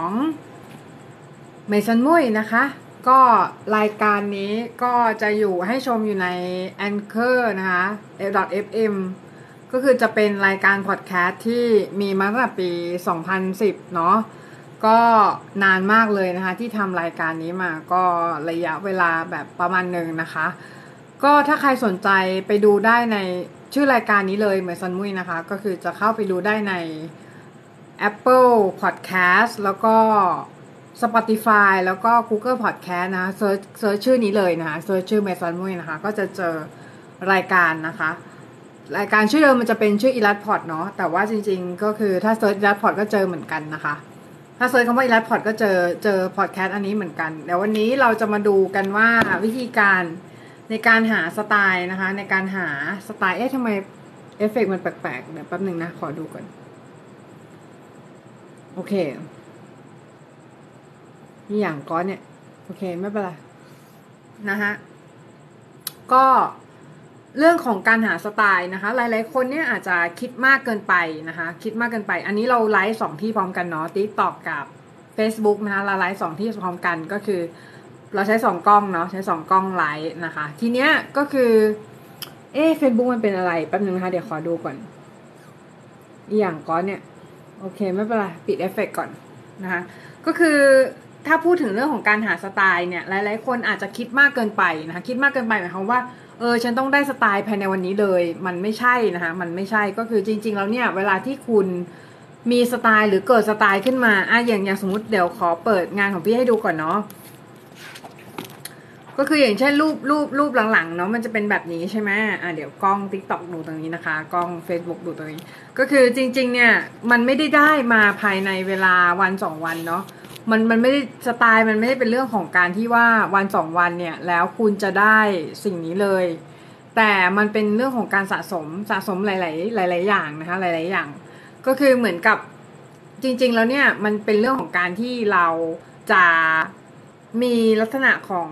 ของเมสันมุยนะคะ ก็รายการนี้ก็จะอยู่ให้ชมอยู่ใน Anchor นะคะ f.fm ก็คือจะเป็นรายการพอดแคสต์ที่มีมาตั้งแต่ปี 2010 เนาะก็นานมากเลยนะคะ ที่ทำรายการนี้มาก็ระยะเวลาแบบประมาณหนึ่งนะคะ ก็ถ้าใครสนใจไปดูได้ในชื่อรายการนี้เลยเหมือนซันมุยนะคะ ก็คือจะเข้าไปดูได้ใน Apple Podcast แล้วก็ Spotify แล้วก็ Google Podcast นะ search search ชื่อนี้เลยนะคะ search ชื่อเมซันมุยนะคะ ก็จะเจอรายการนะคะ รายการชื่อเดิมมันจะเป็นชื่อ IllustPod เนาะแต่ว่าจริงๆ ก็คือถ้า search IllustPod ก็เจอเหมือนกันนะคะ ถ้า search คำว่า IllustPod ก็เจอเจอพอดแคสต์อันนี้เหมือนกันเดี๋ยววันนี้เราจะมาดูกันว่าวิธีการในการหาสไตล์นะคะ ในการหาสไตล์เอ๊ะทำไมเอฟเฟกมันแปลกๆเดี๋ยวแป๊บหนึ่งนะ ขอดูก่อน โอเคนี่อย่างก้อนเนี่ย โอเค ไม่เป็นไรนะฮะก็เรื่องของการหาสไตล์นะคะ หลาย ๆ คนเนี่ยอาจจะคิดมากเกินไปนะคะ คิดมากเกินไป อันนี้เราไลฟ์สองที่พร้อมกันเนาะ TikTok กับ Facebook นะคะเราไลฟ์สองที่พร้อมกันก็คือ เราใช้สองกล้องเนาะใช้สองกล้องไลฟ์นะคะ ทีเนี้ยก็คือ เอ๊เฟซบุ๊กมันเป็นอะไรแป๊บนึงนะคะ เดี๋ยวขอดูก่อนอีอย่างก้อนเนี่ย โอเค ไม่เป็นไร ปิดเอฟเฟกก่อนนะคะก็คือถ้าพูดถึงเรื่องของการหาสไตล์เนี่ยหลาย ๆ คนอาจจะคิดมากเกินไปนะคะคิดมากเกินไปหมายความว่าเออฉันต้องได้สไตล์ภายในวันนี้เลย มันไม่ใช่นะคะมันไม่ใช่ก็คือจริง ๆ แล้วเนี่ยเวลาที่คุณมีสไตล์หรือเกิดสไตล์ขึ้นมาอะอย่างอย่างสมมติเดี๋ยวขอเปิดงานของพี่ให้ดูก่อนเนาะ ก็คืออย่างเช่นรูปรูปรูปหลังๆเนาะมันจะเป็นแบบนี้ใช่ไหมอะเดี๋ยวกล้อง t ิ k t o k ดูตรงนี้นะคะกล้อง Facebook ดูตรงนี้ ก็คือจริง ๆ เนี่ยมันไม่ได้ได้มาภายในเวลาวันสองวันเนาะมันมันไม่ได้สไตล์มันไม่ได้เป็นเรื่องของการที่ว่าวันสองวันเนี่ยแล้วคุณจะได้สิ่งนี้เลย แต่มันเป็นเรื่องของการสะสมสะสมหลาย ๆ หลาย ๆ อย่างนะคะหลาย ๆ อย่าง ก็คือเหมือนกับจริง ๆ แล้วเนี่ยมันเป็นเรื่องของการที่เราจะมีลักษณะของ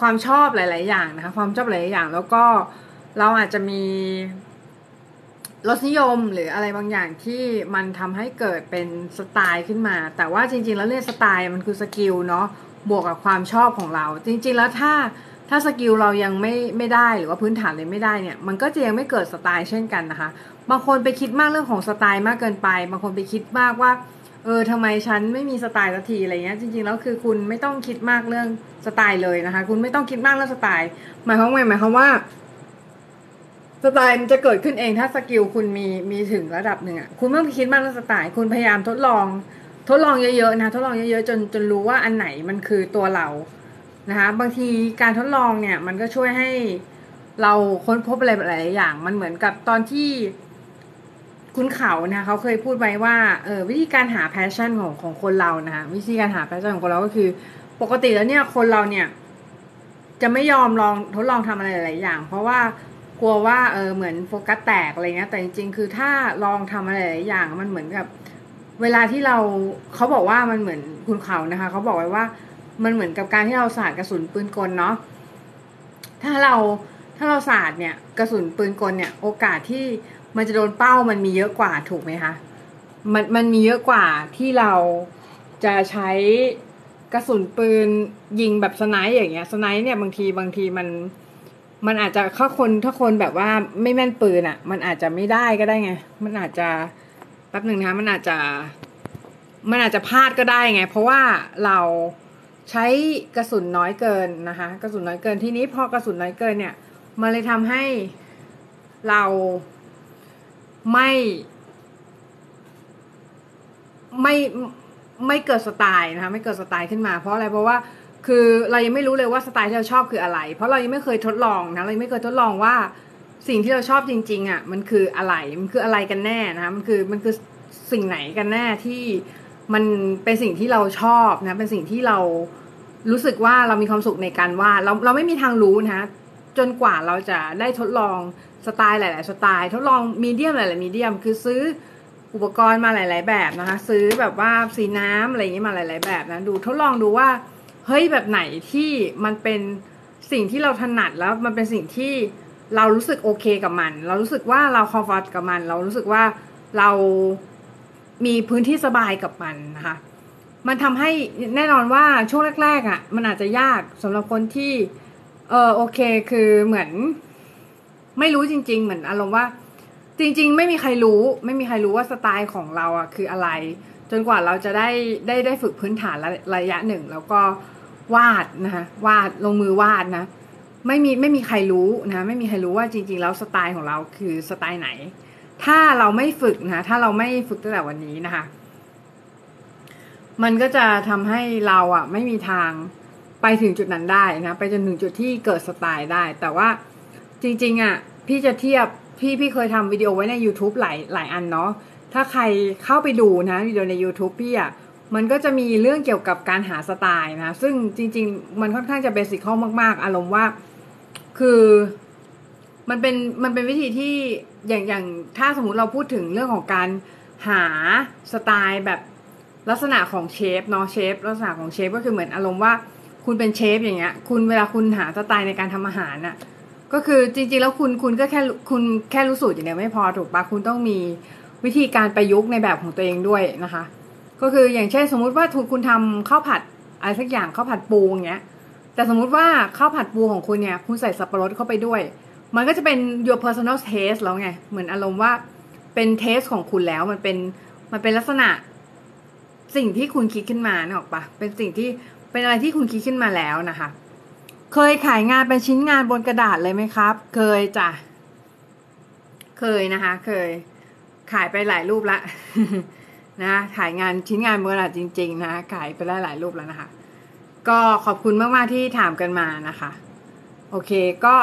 ความชอบหลาย ๆ อย่างนะคะ ความชอบหลาย ๆ อย่าง แล้วก็เราอาจจะมีรสนิยมหรืออะไรบางอย่างที่มันทำให้เกิดเป็นสไตล์ขึ้นมา แต่ว่าจริง ๆ แล้วเรื่องสไตล์มันคือ skill เนาะบวกกับความชอบของเรา จริง ๆ แล้วถ้าถ้า skill เรายังไม่ไม่ได้หรือว่าพื้นฐานเลยไม่ได้เนี่ยมันก็จะยังไม่เกิดสไตล์เช่นกันนะคะ บางคนไปคิดมากเรื่องของสไตล์มากเกินไป บางคนไปคิดมากว่า เออทำไมฉันไม่มีสไตล์สักทีอะไรเงี้ยจริงๆแล้วคือคุณไม่ต้องคิดมากเรื่องสไตล์เลยนะคะ คุณไม่ต้องคิดมากเรื่องสไตล์ หมายความว่าหมายความว่าสไตล์มันจะเกิดขึ้นเองถ้า skill คุณมีมีถึงระดับหนึ่งอะคุณไม่ต้องคิดมากเรื่องสไตล์คุณพยายามทดลอง ทดลองเยอะๆนะทดลองเยอะๆจนจนรู้ว่าอันไหนมันคือตัวเรานะคะบางทีการทดลองเนี่ยมันก็ช่วยให้เราค้นพบอะไรหลายอย่าง มันเหมือนกับตอนที่ คุณเขานะคะเขาเคยพูดไว้ว่าเออวิธีการหา passion ของของคนเรานะคะวิธีการหา passion ของคนเราก็คือ ปกติแล้วเนี่ยคนเราเนี่ย จะไม่ยอมลองทดลองทำอะไรหลายอย่าง เพราะว่ากลัวว่าเออเหมือนโฟกัสแตกอะไรเงี้ยแต่จริง ๆ คือถ้าลองทำอะไรหลายอย่างมันเหมือนกับ เวลาที่เราเขาบอกว่ามันเหมือนคุณเขานะคะเขาบอกไว้ว่ามันเหมือนกับการที่เราสาดกระสุนปืนกลเนาะถ้าเราถ้าเราสาดเนี่ยกระสุนปืนกลเนี่ย โอกาสที่ มันจะโดนเป้ามันมีเยอะกว่าถูกไหมคะมันมันมีเยอะกว่าที่เราจะใช้กระสุนปืนยิงแบบ snipe อย่างเงี้ย snipe เนี่ยบางทีบางทีมันมันอาจจะถ้าคนถ้าคนแบบว่าไม่แม่นปืนอะ่ะ มันอาจจะไม่ได้ก็ได้ไง มันอาจจะแป๊บหนึ่งนะมันอาจจะ มันอาจจะพลาดก็ได้ไง เพราะว่าเราใช้กระสุนน้อยเกินนะคะ กระสุนน้อยเกินที่นี้พอกระสุนน้อยเกินเนี่ย มันเลยทำให้เรา ไม่ ไม่ไม่เกิดสไตล์นะคะไม่เกิดสไตล์ขึ้นมา เพราะอะไรเพราะว่าคือเรายังไม่รู้เลยว่าสไตล์ที่เราชอบคืออะไร เพราะเรายังไม่เคยทดลองนะเรายังไม่เคยทดลองว่าสิ่งที่เราชอบจริง ๆอะมันคืออะไรมันคืออะไรกันแน่นะคะมันคือมันคือสิ่งไหนกันแน่ที่มันเป็นสิ่งที่เราชอบนะเป็นสิ่งที่เรารู้สึกว่าเรามีความสุขในการวาดเราเราไม่มีทางรู้นะจนกว่าเราจะได้ทดลอง สไตล์หลาย ๆ สไตล์ ทดลองมีเดียมหลาย ๆ มีเดียม คือซื้ออุปกรณ์มาหลาย ๆ แบบนะคะ ซื้อแบบว่าสีน้ำอะไรอย่างนี้มาหลาย ๆ แบบนะดูทดลองดูว่าเฮ้ยแบบไหนที่มันเป็นสิ่งที่เราถนัดแล้วมันเป็นสิ่งที่เรารู้สึกโอเคกับมัน เรารู้สึกว่าเราคอมฟอร์ตกับมัน เรารู้สึกว่าเรามีพื้นที่สบายกับมันนะคะ มันทำให้แน่นอนว่าช่วงแรก ๆอะมันอาจจะยากสำหรับคนที่เออโอเคคือเหมือน ไม่รู้จริง ๆ เหมือนอารมณ์ว่า จริง ๆ ไม่มีใครรู้ ไม่มีใครรู้ว่าสไตล์ของเราอะคืออะไร จนกว่าเราจะได้ได้ได้ฝึกพื้นฐานระระยะหนึ่ง แล้วก็วาดนะคะวาดลงมือวาดนะ ไม่มีไม่มีใครรู้นะไม่มีใครรู้ว่าจริง ๆ แล้วสไตล์ของเราคือสไตล์ไหน ถ้าเราไม่ฝึกนะถ้าเราไม่ฝึกตั้งแต่วันนี้นะคะมันก็จะทำให้เราอะไม่มีทางไปถึงจุดนั้นได้นะ ไปจนถึงจุดที่เกิดสไตล์ได้ แต่ว่า จริงๆอะ พี่จะเทียบพี่พี่เคยทำวิดีโอไว้ใน YouTube หลายหลายอันเนาะถ้าใครเข้าไปดูนะวิดีโอใน YouTube พี่อะมันก็จะมีเรื่องเกี่ยวกับการหาสไตล์นะ ซึ่งจริง ๆ มันค่อนข้างจะเบสิคอลมาก ๆ อารมณ์ว่า คือมันเป็นมันเป็นวิธีที่อย่างอย่างถ้าสมมติเราพูดถึงเรื่องของการหาสไตล์แบบลักษณะของเชฟเนาะเชฟลักษณะของเชฟก็คือเหมือนอารมณ์ว่าคุณเป็นเชฟอย่างเงี้ย คุณเวลาคุณหาสไตล์ในการทำอาหารน่ะ ก็คือจริงๆ แล้วคุณคุณก็แค่คุณแค่รู้สูตรอย่างเดียวไม่พอถูกปะคุณต้องมีวิธีการประยุกต์ในแบบของตัวเองด้วยนะคะ ก็คืออย่างเช่นสมมุติว่าทุกคุณทำข้าวผัดอะไรสักอย่างข้าวผัดปูอย่างเงี้ยแต่สมมุติว่าข้าวผัดปูของคุณเนี่ยคุณใส่สับปะรดเข้าไปด้วย มันก็จะเป็น your personal taste แล้วไง เหมือนอารมณ์ว่าเป็นเทสของคุณแล้วมันเป็นมันเป็นลักษณะสิ่งที่คุณคิดขึ้นมานะออกปะเป็นสิ่งที่เป็นอะไรที่คุณคิดขึ้นมาแล้วนะคะ เคยขายงานเป็นชิ้นงานบนกระดาษเลยไหมครับ เคยจ้ะ เคยนะคะ เคย ขายไปหลายรูปละนะขายงานชิ้นงานบนกระดาษจริง ๆ นะขายไปได้หลายรูปแล้วนะคะ ก็ขอบคุณมากๆที่ถามกันมานะคะ โอเคก็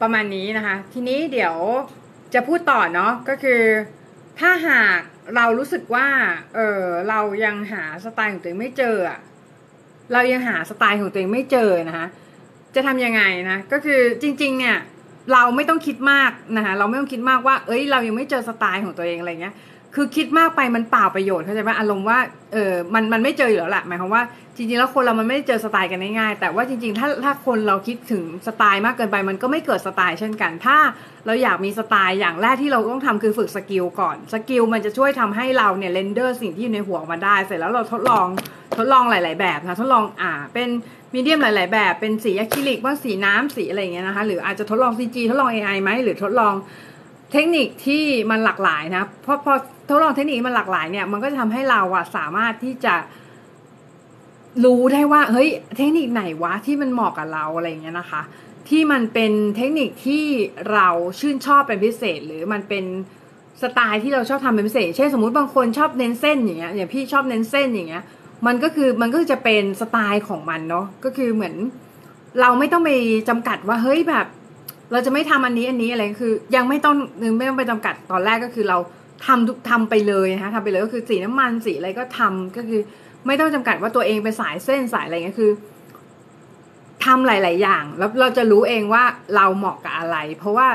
ประมาณนี้นะคะ ทีนี้เดี๋ยวจะพูดต่อเนาะก็คือถ้าหากเรารู้สึกว่า เออเรายังหาสไตล์ของตัวเองไม่เจอเรายังหาสไตล์ของตัวเองไม่เจอนะคะ จะทำยังไงนะ ก็คือจริง ๆ เนี่ยเราไม่ต้องคิดมากนะคะเราไม่ต้องคิดมากว่า เอ้ย เรายังไม่เจอสไตล์ของตัวเองอะไรเงี้ย คือคิดมากไปมันเปล่าประโยชน์เข้าใจไหมอารมณ์ว่าเออมันมันไม่เจออยู่แล้วแหละหมายความว่าจริงๆแล้วคนเรามันไม่ได้เจอสไตล์กันง่ายๆแต่ว่าจริงๆ ถ้าถ้าคนเราคิดถึงสไตล์มากเกินไป มันก็ไม่เกิดสไตล์เช่นกัน ถ้าเราอยากมีสไตล์อย่างแรกที่เราต้องทำคือฝึก skill ก่อน skill มันจะช่วยทำให้เราเนี่ย render สิ่งที่อยู่ในหัวออกมาได้ เสร็จแล้วเราทดลองทดลองหลาย ๆ แบบนะทดลองอ่าเป็น medium หลาย ๆ แบบเป็นสีอะคริลิกบ้างสีน้ำสีอะไรอย่างเงี้ยนะคะ หรืออาจจะทดลอง CG ทดลอง AI ไหมหรือทดลองเทคนิคที่มันหลากหลายนะเพราะพอทดลองเทคนิคมันหลากหลายเนี่ยมันก็จะทำให้เราอะสามารถที่จะรู้ได้ว่าเฮ้ยเทคนิคไหนวะที่มันเหมาะกับเราอะไรอย่างเงี้ยนะคะ ที่มันเป็นเทคนิคที่เราชื่นชอบเป็นพิเศษ หรือมันเป็นสไตล์ที่เราชอบทำเป็นพิเศษ เช่นสมมุติบางคนชอบเน้นเส้นอย่างเงี้ยอย่างพี่ชอบเน้นเส้นอย่างเงี้ย มันก็คือมันก็จะเป็นสไตล์ของมันเนาะก็คือเหมือนเราไม่ต้องไปจำกัดว่าเฮ้ยแบบ เราจะไม่ทำอันนี้อันนี้อะไรคือ ยังไม่ต้องไม่ต้องไปจำกัดตอนแรกก็คือเราทำทุกทำไปเลยนะคะทำไปเลยก็คือสีน้ำมันสีอะไรก็ทำก็คือไม่ต้องจำกัดว่าตัวเองเป็นสายเส้นสายอะไรเงี้ยคือทำหลาย ๆ อย่าง แล้วเราจะรู้เองว่าเราเหมาะกับอะไร เพราะว่า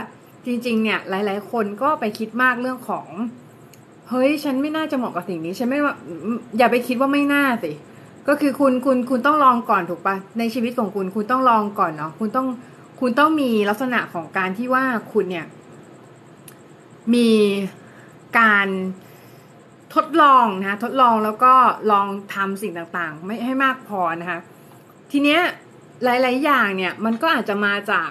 จริง ๆ เนี่ยหลาย ๆ คนก็ไปคิดมากเรื่องของ เฮ้ยฉันไม่น่าจะเหมาะกับสิ่งนี้ฉันไม่ว่าอย่าไปคิดว่าไม่น่าสิก็คือคุณคุณคุณต้องลองก่อนถูกปะในชีวิตของคุณ คุณต้องลองก่อนเนาะคุณต้องคุณต้องมีลักษณะของการที่ว่าคุณเนี่ย มีการทดลองนะทดลองแล้วก็ลองทำสิ่งต่างๆ ไม่ให้มากพอนะคะทีเนี้ยหลาย ๆ อย่างเนี่ย มันก็อาจจะมาจาก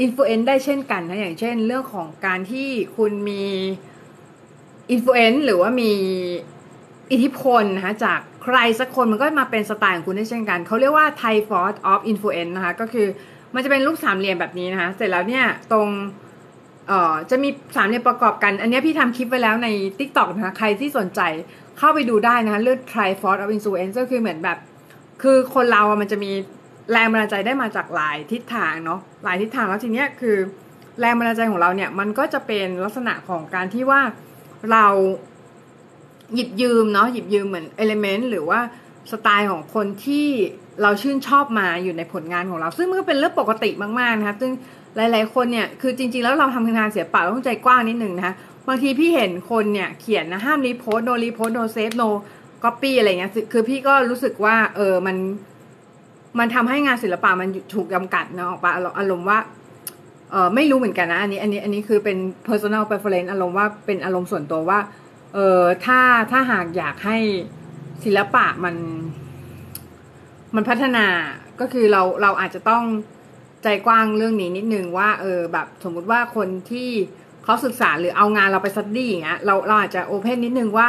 อินฟลูเอนซ์ได้เช่นกันนะอย่างเช่น เรื่องของการที่คุณมี influence หรือว่ามีอิทธิพลนะคะจากใครสักคนมันก็มาเป็นสไตล์ของคุณได้เช่นกัน เขาเรียกว่า Triforce of Influence นะคะ ก็คือมันจะเป็นรูปสามเหลี่ยมแบบนี้นะคะ เสร็จแล้วเนี่ยตรงเอ่อจะมีสามเหลี่ยมประกอบกัน อันนี้พี่ทำคลิปไว้แล้วใน Tik t o อกนะคะ ใครที่สนใจเข้าไปดูได้นะคะเรื่อง Triforce of Influence ก็คือเหมือนแบบ คือคนเราอะมันจะมีแรงบันดาลใจได้มาจากหลายทิศทางเนาะ หลายทิศทางแล้วทีเนี้ยคือ แรงบันดาลใจของเราเนี่ยมันก็จะเป็นลักษณะของการที่ว่า เราหยิบยืมเนาะหยิบยืมเหมือน element หรือว่าสไตล์ของคนที่เราชื่นชอบมาอยู่ในผลงานของเรา ซึ่งมันก็เป็นเรื่องปกติมากๆนะคะซึ่งหลาย ๆ คนเนี่ยคือจริง ๆ แล้วเราทำงานเสียเปล่าต้องใจกว้างนิดนึงนะคะบางทีพี่เห็นคนเนี่ยเขียนนะห้าม repost no repost no save no copy อะไรเงี้ยคือพี่ก็รู้สึกว่า เออมัน มันทำให้งานศิลปะมันถูกจำกัดนึกออกปะอารมณ์ว่า เออไม่รู้เหมือนกันนะอันนี้อันนี้อันนี้คือเป็น personal preference อารมณ์ว่าเป็นอารมณ์ส่วนตัวว่าเออถ้าถ้าหากอยากให้ศิลปะมัน มันพัฒนาก็คือเราเราอาจจะต้องใจกว้างเรื่องนี้นิดนึงว่าเออแบบสมมุติว่าคนที่เขาศึกษาหรือเอางานเราไป study อย่างเงี้ยเราเราอาจจะ open นิดนึงว่า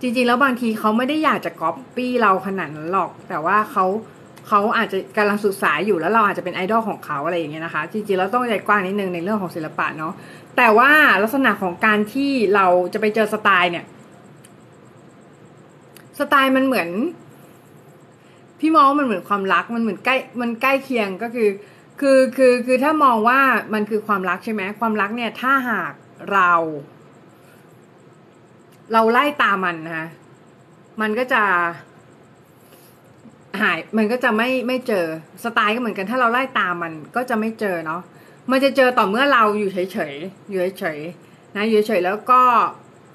จริง ๆ แล้วบางทีเขาไม่ได้อยากจะก๊อปปี้เราขนาดนั้นหรอก แต่ว่าเขา เขาอาจจะกำลังศึกษาอยู่แล้วเราอาจจะเป็นไอดอลของเขาอะไรอย่างเงี้ยนะคะ จริงๆเราต้องใจกว้างนิดนึงในเรื่องของศิลปะเนาะแต่ว่าลักษณะของการที่เราจะไปเจอสไตล์เนี่ย สไตล์มันเหมือน พี่มองมันเหมือนความรักมันเหมือนใกล้มันใกล้เคียงก็คือ คือคือคือถ้ามองว่ามันคือความรักใช่ไหมความรักเนี่ย ถ้าหากเรา เราไล่ตามมันนะคะมันก็จะ หายมันก็จะไม่ไม่เจอสไตล์ก็เหมือนกัน ถ้าเราไล่ตามมันก็จะไม่เจอเนาะมันจะเจอต่อเมื่อเราอยู่เฉยๆอยู่เฉยๆนะอยู่เฉยๆแล้วก็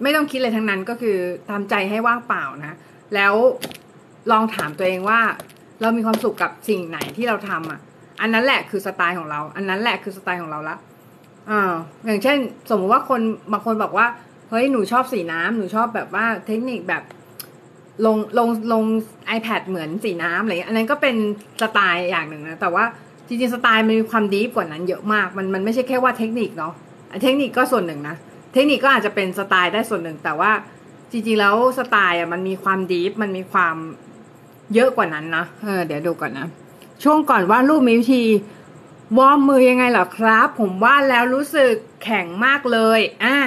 ไม่ต้องคิดอะไรทั้งนั้นก็คือทำใจให้ว่างเปล่านะ แล้วลองถามตัวเองว่า เรามีความสุขกับสิ่งไหนที่เราทำอะ อันนั้นแหละคือสไตล์ของเรา อันนั้นแหละคือสไตล์ของเราละอ่าอย่างเช่น สมมติว่าคนบางคนบอกว่าเฮ้ยหนูชอบสีน้ำหนูชอบแบบว่าเทคนิคแบบ ลงลงลง iPad เหมือนสีน้ำอะไรเงี้ยอันนั้นก็เป็นสไตล์อย่างหนึ่งนะ แต่ว่าจริงๆ สไตล์มันมีความดีฟกว่านั้นเยอะมาก มันมันไม่ใช่แค่ว่าเทคนิคเนาะเทคนิคก็ส่วนหนึ่งนะ เทคนิคก็อาจจะเป็นสไตล์ได้ส่วนหนึ่ง แต่ว่าจริงๆ แล้วสไตล์อะมันมีความดีฟมันมีความเยอะกว่านั้นนะ เออเดี๋ยวดูก่อนนะ ช่วงก่อนว่ารูปมีวิธีวอร์มมือยังไงเหรอครับ ผมว่าแล้วรู้สึกแข็งมากเลย อ่า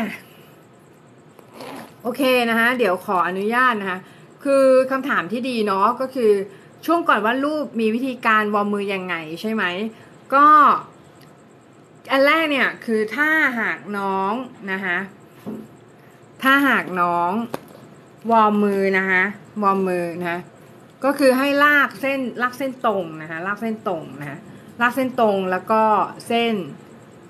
โอเคนะคะเดี๋ยวขออนุญาตนะคะ คือคำถามที่ดีเนาะก็คือช่วงก่อนว่ารูปมีวิธีการวอร์มมือยังไงใช่ไหม ก็อันแรกเนี่ยคือถ้าหากน้องนะคะถ้าหากน้อง warm มือนะคะ warm มือนะะก็คือให้ลากเส้นลากเส้นตรงนะคะลากเส้นตรงนะะลากเส้นตรงแล้วก็เส้น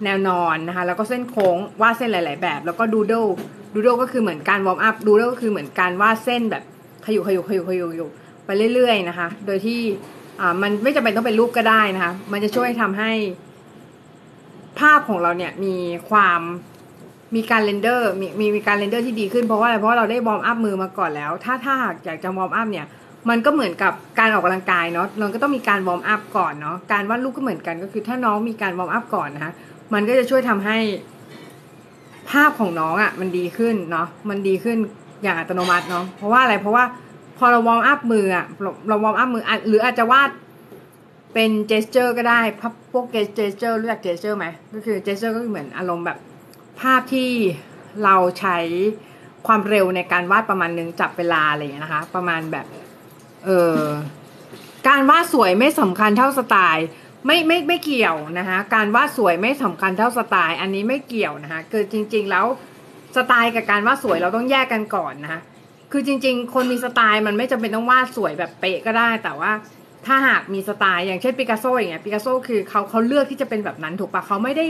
แนวนอนนะคะแล้วก็เส้นโค้งวาดเส้นหลาย ๆ แบบ แล้วก็ doodle doodle ก็คือเหมือนการ warm up doodle ก็คือเหมือนการวาดเส้นแบบ ขยุขยุขยุขยุขยุไปเรื่อยๆนะคะ โดยที่มันไม่จำเป็นต้องเป็นรูปก็ได้นะคะ มันจะช่วยทำให้ ภาพของเราเนี่ยมีความมีการ render มีมีมีการ render ที่ดีขึ้นเพราะว่าอะไรเพราะเราได้ warm up มือมาก่อนแล้ว ถ้าถ้าหากอยากจะ warm up เนี่ย มันก็เหมือนกับการออกกำลังกายเนาะเราก็ต้องมีการ warm up ก่อนเนาะการวาดรูปก็เหมือนกันก็คือ ถ้าน้องมีการ warm up ก่อนนะคะมันก็จะช่วยทำให้ภาพของน้องอะ่ะมันดีขึ้นเนาะมันดีขึ้น อย่างอัตโนมัติเนาะเพราะว่าอะไรเพราะว่าพอเรา warm up มืออะเรา warm up มือหรืออาจจะวาดเป็น gesture ก็ได้พวก gesture รู้จัก gesture ไหมก็คือ gesture ก็คือเหมือนอารมณ์แบบภาพที่เราใช้ความเร็วในการวาดประมาณนึงจับเวลาอะไรอย่างเงี้นะคะ ประมาณแบบเออการวาดสวยไม่สำคัญเท่าสไตล์ ไม่ไม่ไม่เกี่ยวนะคะการวาดสวยไม่สำคัญเท่าสไตล์ อันนี้ไม่เกี่ยวนะคะคือจริง ๆ แล้ว สไตล์กับการวาดสวยเราต้องแยกกันก่อนนะคะคือจริง ๆ คนมีสไตล์มันไม่จำเป็นต้องวาดสวยแบบเป๊ะก็ได้ แต่ว่าถ้าหากมีสไตล์อย่างเช่นปิกัสโซอย่างเงี้ยปิกัสโซคือเขาเขาเลือกที่จะเป็นแบบนั้นถูกปะเขาไม่ได้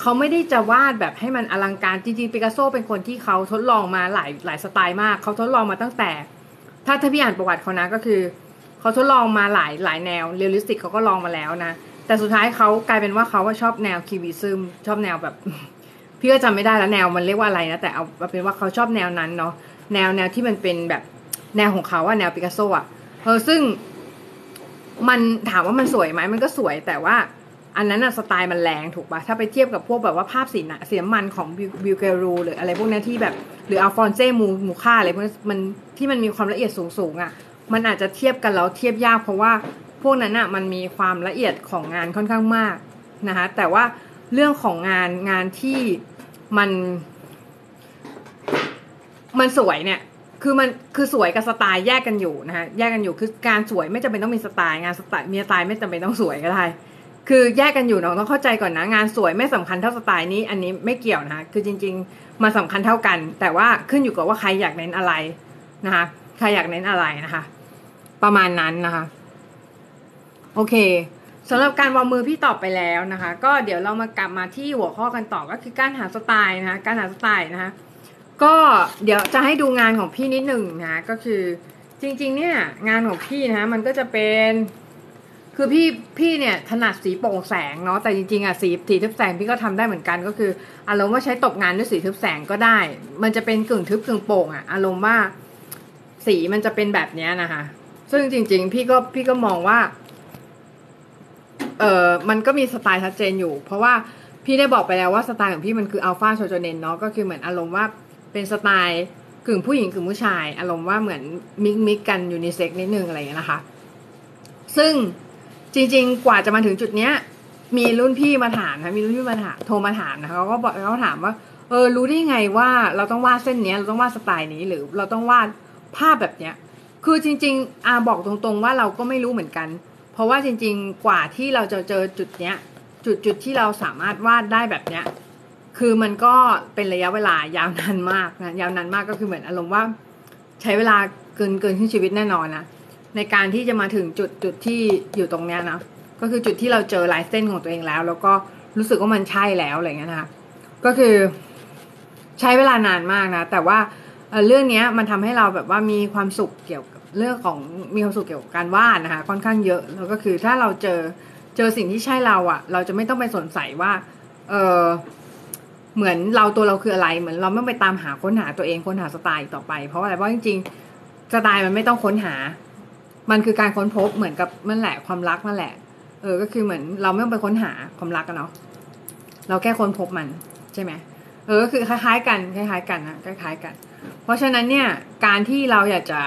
เขาไม่ได้จะวาดแบบให้มันอลังการจริงๆปิกัสโซเป็นคนที่เขาทดลองมาหลายหลายสไตล์มากเขาทดลองมาตั้งแต่ ถ้าถ้าพี่อ่านประวัติเขานะก็คือเขาทดลองมาหลายหลายแนว realistic เขาก็ลองมาแล้วนะแต่สุดท้ายเขากลายเป็นว่าเขาว่าชอบแนว cubism ชอบแนวแบบ พี่ก็จำไม่ได้แล้วแนวมันเรียกว่าอะไรนะแต่เอาเป็นว่าเขาชอบแนวนั้นเนาะแนวแนวที่มันเป็นแบบแนวของเขาอะแนวปิกัสโซอะเออซึ่ง มันถามว่ามันสวยไหมมันก็สวยแต่ว่า อันนั้นอะสไตล์มันแรงถูกปะถ้าไปเทียบกับพวกแบบว่าภาพสีนะสีน้ำมันของบิวเกรูหรืออะไรพวกนี้ที่แบบ หรืออัลฟอนเซ่มูมูค่าอะไรพวกนี้มันที่มันมีความละเอียดสูงๆอะมันอาจจะเทียบกันแล้วเทียบยากเพราะว่าพวกนั้นอะมันมีความละเอียดของงานค่อนข้างมากนะคะแต่ว่า เรื่องของงานงานที่มันมันสวยเนี่ยคือมันคือสวยกับสไตล์แยกกันอยู่นะคะแยกกันอยู่คือการสวยไม่จำเป็นต้องมีสไตล์งานสไตล์มีสไตล์ไม่จำเป็นต้องสวยก็ได้คือแยกกันอยู่น้องต้องเข้าใจก่อนนะงานสวยไม่สำคัญเท่าสไตล์นี้ อันนี้ไม่เกี่ยวนะคะคือจริง ๆมาสำคัญเท่ากัน แต่ว่าขึ้นอยู่กับว่าใครอยากเน้นอะไรนะคะใครอยากเน้นอะไรนะคะ ประมาณนั้นนะคะ โอเค สำหรับการวางมือพี่ตอบไปแล้วนะคะ ก็เดี๋ยวเรามากลับมาที่หัวข้อกันต่อก็คือการหาสไตล์นะคะการหาสไตล์นะคะก็เดี๋ยวจะให้ดูงานของพี่นิดหนึ่งนะก็คือจริงๆเนี่ยงานของพี่นะมันก็จะเป็น คือพี่พี่เนี่ยถนัดสีโปร่งแสงเนาะแต่จริงๆอะสีสีทึบแสงพี่ก็ทำได้เหมือนกันก็คือ อารมณ์ว่าใช้ตกงานด้วยสีทึบแสงก็ได้ มันจะเป็นกึ่งทึบกึ่งโปร่งอะอารมณ์ว่าสีมันจะเป็นแบบเนี้ยนะคะ ซึ่งจริง ๆ พี่ก็พี่ก็มองว่า เออมันก็มีสไตล์ชัดเจนอยู่ เพราะว่าพี่ได้บอกไปแล้วว่าสไตล์ของพี่มันคืออัลฟาโชโจเนนเนาะก็คือเหมือนอารมณ์ว่าเป็นสไตล์กึ่งผู้หญิงกึ่งผู้ชาย อารมณ์ว่าเหมือน mix mix กันยูนิเซ็กนิดนึงอะไรอย่างเงี้นะคะ ซึ่งจริง ๆ กว่าจะมาถึงจุดเนี้ย มีรุ่นพี่มาถามนะมีรุ่นพี่มาถามโทรมาถามนะคะเขาก็บอกเขาถามว่าเออรู้ได้ไงว่าเราต้องวาดเส้นเนี้ยเราต้องวาดสไตล์นี้หรือเราต้องวาดภาพแบบเนี้ยคือจริง ๆอาบอกตรงๆว่าเราก็ไม่รู้เหมือนกัน เพราะว่าจริง ๆ กว่าที่เราจะเจอจุดเนี้ย จุดจุดที่เราสามารถวาดได้แบบเนี้ย คือมันก็เป็นระยะเวลายาวนานมากนะยาวนานมากก็คือเหมือนอารมณ์ว่า ใช้เวลาเกินเกินขึ้นชีวิตแน่นอนนะในการที่จะมาถึงจุดจุดที่อยู่ตรงเนี้ยนะก็คือจุดที่เราเจอลายเส้นของตัวเองแล้ว แล้วก็รู้สึกว่ามันใช่แล้วอะไรเงี้ยนะคะก็คือใช้เวลานานมากนะ แต่ว่าเรื่องนี้มันทำให้เราแบบว่ามีความสุขเกี่ยวกับ เรื่องของมีความสุขเกี่ยวกับการวาดนะคะ ค่อนข้างเยอะแล้วก็คือถ้าเราเจอเจอสิ่งที่ใช่เราอะ่ะ เราจะไม่ต้องไปสนใสว่า เออเหมือนเราตัวเราคืออะไรเหมือนเราไม่ไปตามหาค้นหาตัวเองค้นหาสไตล์ต่อไป เพราะอะไรเพราะจริงๆสไตล์มันไม่ต้องค้นหา มันคือการค้นพบเหมือนกับนั่นแหละความรักนั่นแหละ เออก็คือเหมือนเราไม่ต้องไปค้นหาความรักกันเนาะเราแค่ค้นพบมันใช่ไหมเออก็คือคล้ายๆ กันคล้าย ๆ กันนะคล้าย ๆ กัน เพราะฉะนั้นเนี่ยการที่เราอยากจะ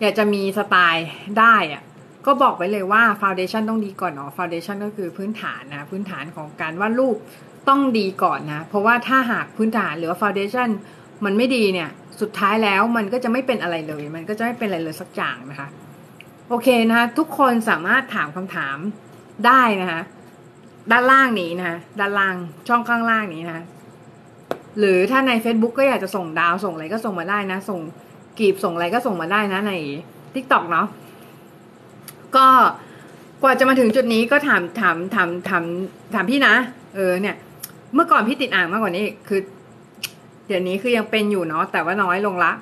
อยากจะมีสไตล์ได้อะก็บอกไว้เลยว่าฟาวเดชันต้องดีก่อนเนาะฟาวเดชันก็คือพื้นฐานนะพื้นฐานของการวาดรูปต้องดีก่อนนะเพราะว่าถ้าหากพื้นฐานหรือว่าฟาวเดชันมันไม่ดีเนี่ยสุดท้ายแล้วมันก็จะไม่เป็นอะไรเลย มันก็จะไม่เป็นอะไรเลยสักอย่างนะคะ โอเคนะคะทุกคนสามารถถามคำถามได้นะคะด้านล่างนี้นะคะด้านล่างช่องข้างล่างนี้นะคะหรือถ้าใน Facebook ก็อยากจะส่งดาวส่งอะไรก็ส่งมาได้นะ ส่ง กีบส่งอะไรก็ส่งมาได้นะในทิกตอกเนาะก็กว่าจะมาถึงจุดนี้ก็ถามถามถามถามถามพี่นะ เออเนี่ย เมื่อก่อนพี่ติดอ่างมากกว่านี้คือ เดี๋ยวนี้คือยังเป็นอยู่เนาะแต่ว่าน้อยลงละ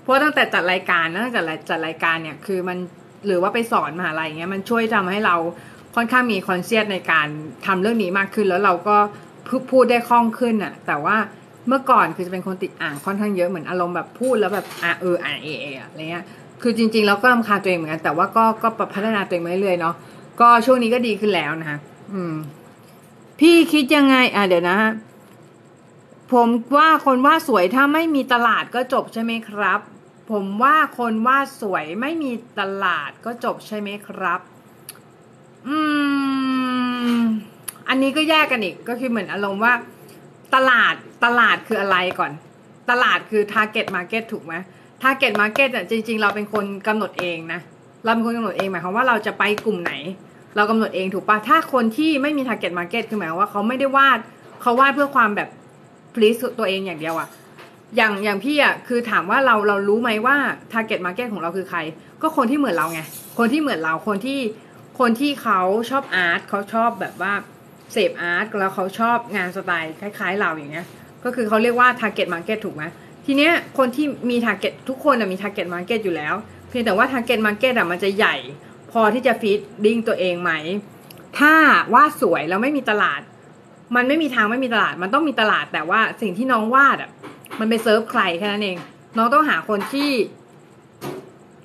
เพราะตั้งแต่จัดรายการตั้งแต่จัดรายการเนี่ย คือมันหรือว่าไปสอนมหาลัยเงี้ยมันช่วยทำให้เราค่อนข้างมีคอนเซียสในการทำเรื่องนี้มากขึ้น แล้วเราก็พูดได้คล่องขึ้นอะแต่ว่า เมื่อก่อนคือจะเป็นคนติดอ่างค่อนข้างเยอะเหมือนอารมณ์แบบพูดแล้วแบบอะเอออะเอเออะไรเงี้ยคือจริงๆเราก็รำคาญตัวเองเหมือนกันแต่ว่าก็ก็พัฒนาตัวเองมาเรื่อยเนาะก็ช่วงนี้ก็ดีขึ้นแล้วนะคะอืม พี่คิดยังไง อะเดี๋ยวนะฮะผมว่าคนว่าสวยถ้าไม่มีตลาดก็จบใช่ไหมครับ ผมว่าคนว่าสวยไม่มีตลาดก็จบใช่ไหมครับ อืม อันนี้ก็แยกกันอีกก็คือเหมือนอารมณ์ว่า ตลาดตลาดคืออะไรก่อน ตลาดคือ target market ถูกไหม target market อะจริง ๆ เราเป็นคนกำหนดเองนะ เราเป็นคนกำหนดเองหมายความว่าเราจะไปกลุ่มไหน เรากำหนดเองถูกปะถ้าคนที่ไม่มี target market คือหมายว่าเขาไม่ได้วาดเขาวาดเพื่อความแบบ please ตัวเองอย่างเดียวอะอย่างอย่างพี่อะคือถามว่าเราเรารู้ไหมว่า target market ของเราคือใคร ก็คนที่เหมือนเราไง คนที่เหมือนเราคนที่คนที่เขาชอบ art เขาชอบแบบว่า เสพ art แล้วเขาชอบงานสไตล์คล้าย ๆ เราอย่างเงี้ย ก็คือเขาเรียกว่า target market ถูกไหมทีเนี้ยคนที่มี target ทุกคนมี target market อยู่แล้ว เพียงแต่ว่า target market อะมันจะใหญ่ พอที่จะ feeding ตัวเองไหม ถ้าว่า สวยแล้วไม่มีตลาด มันไม่มีทางไม่มีตลาด มันต้องมีตลาดแต่ว่าสิ่งที่น้องวาดอะมันไปเซิร์ฟใครแค่นั้นเอง น้องต้องหาคนที่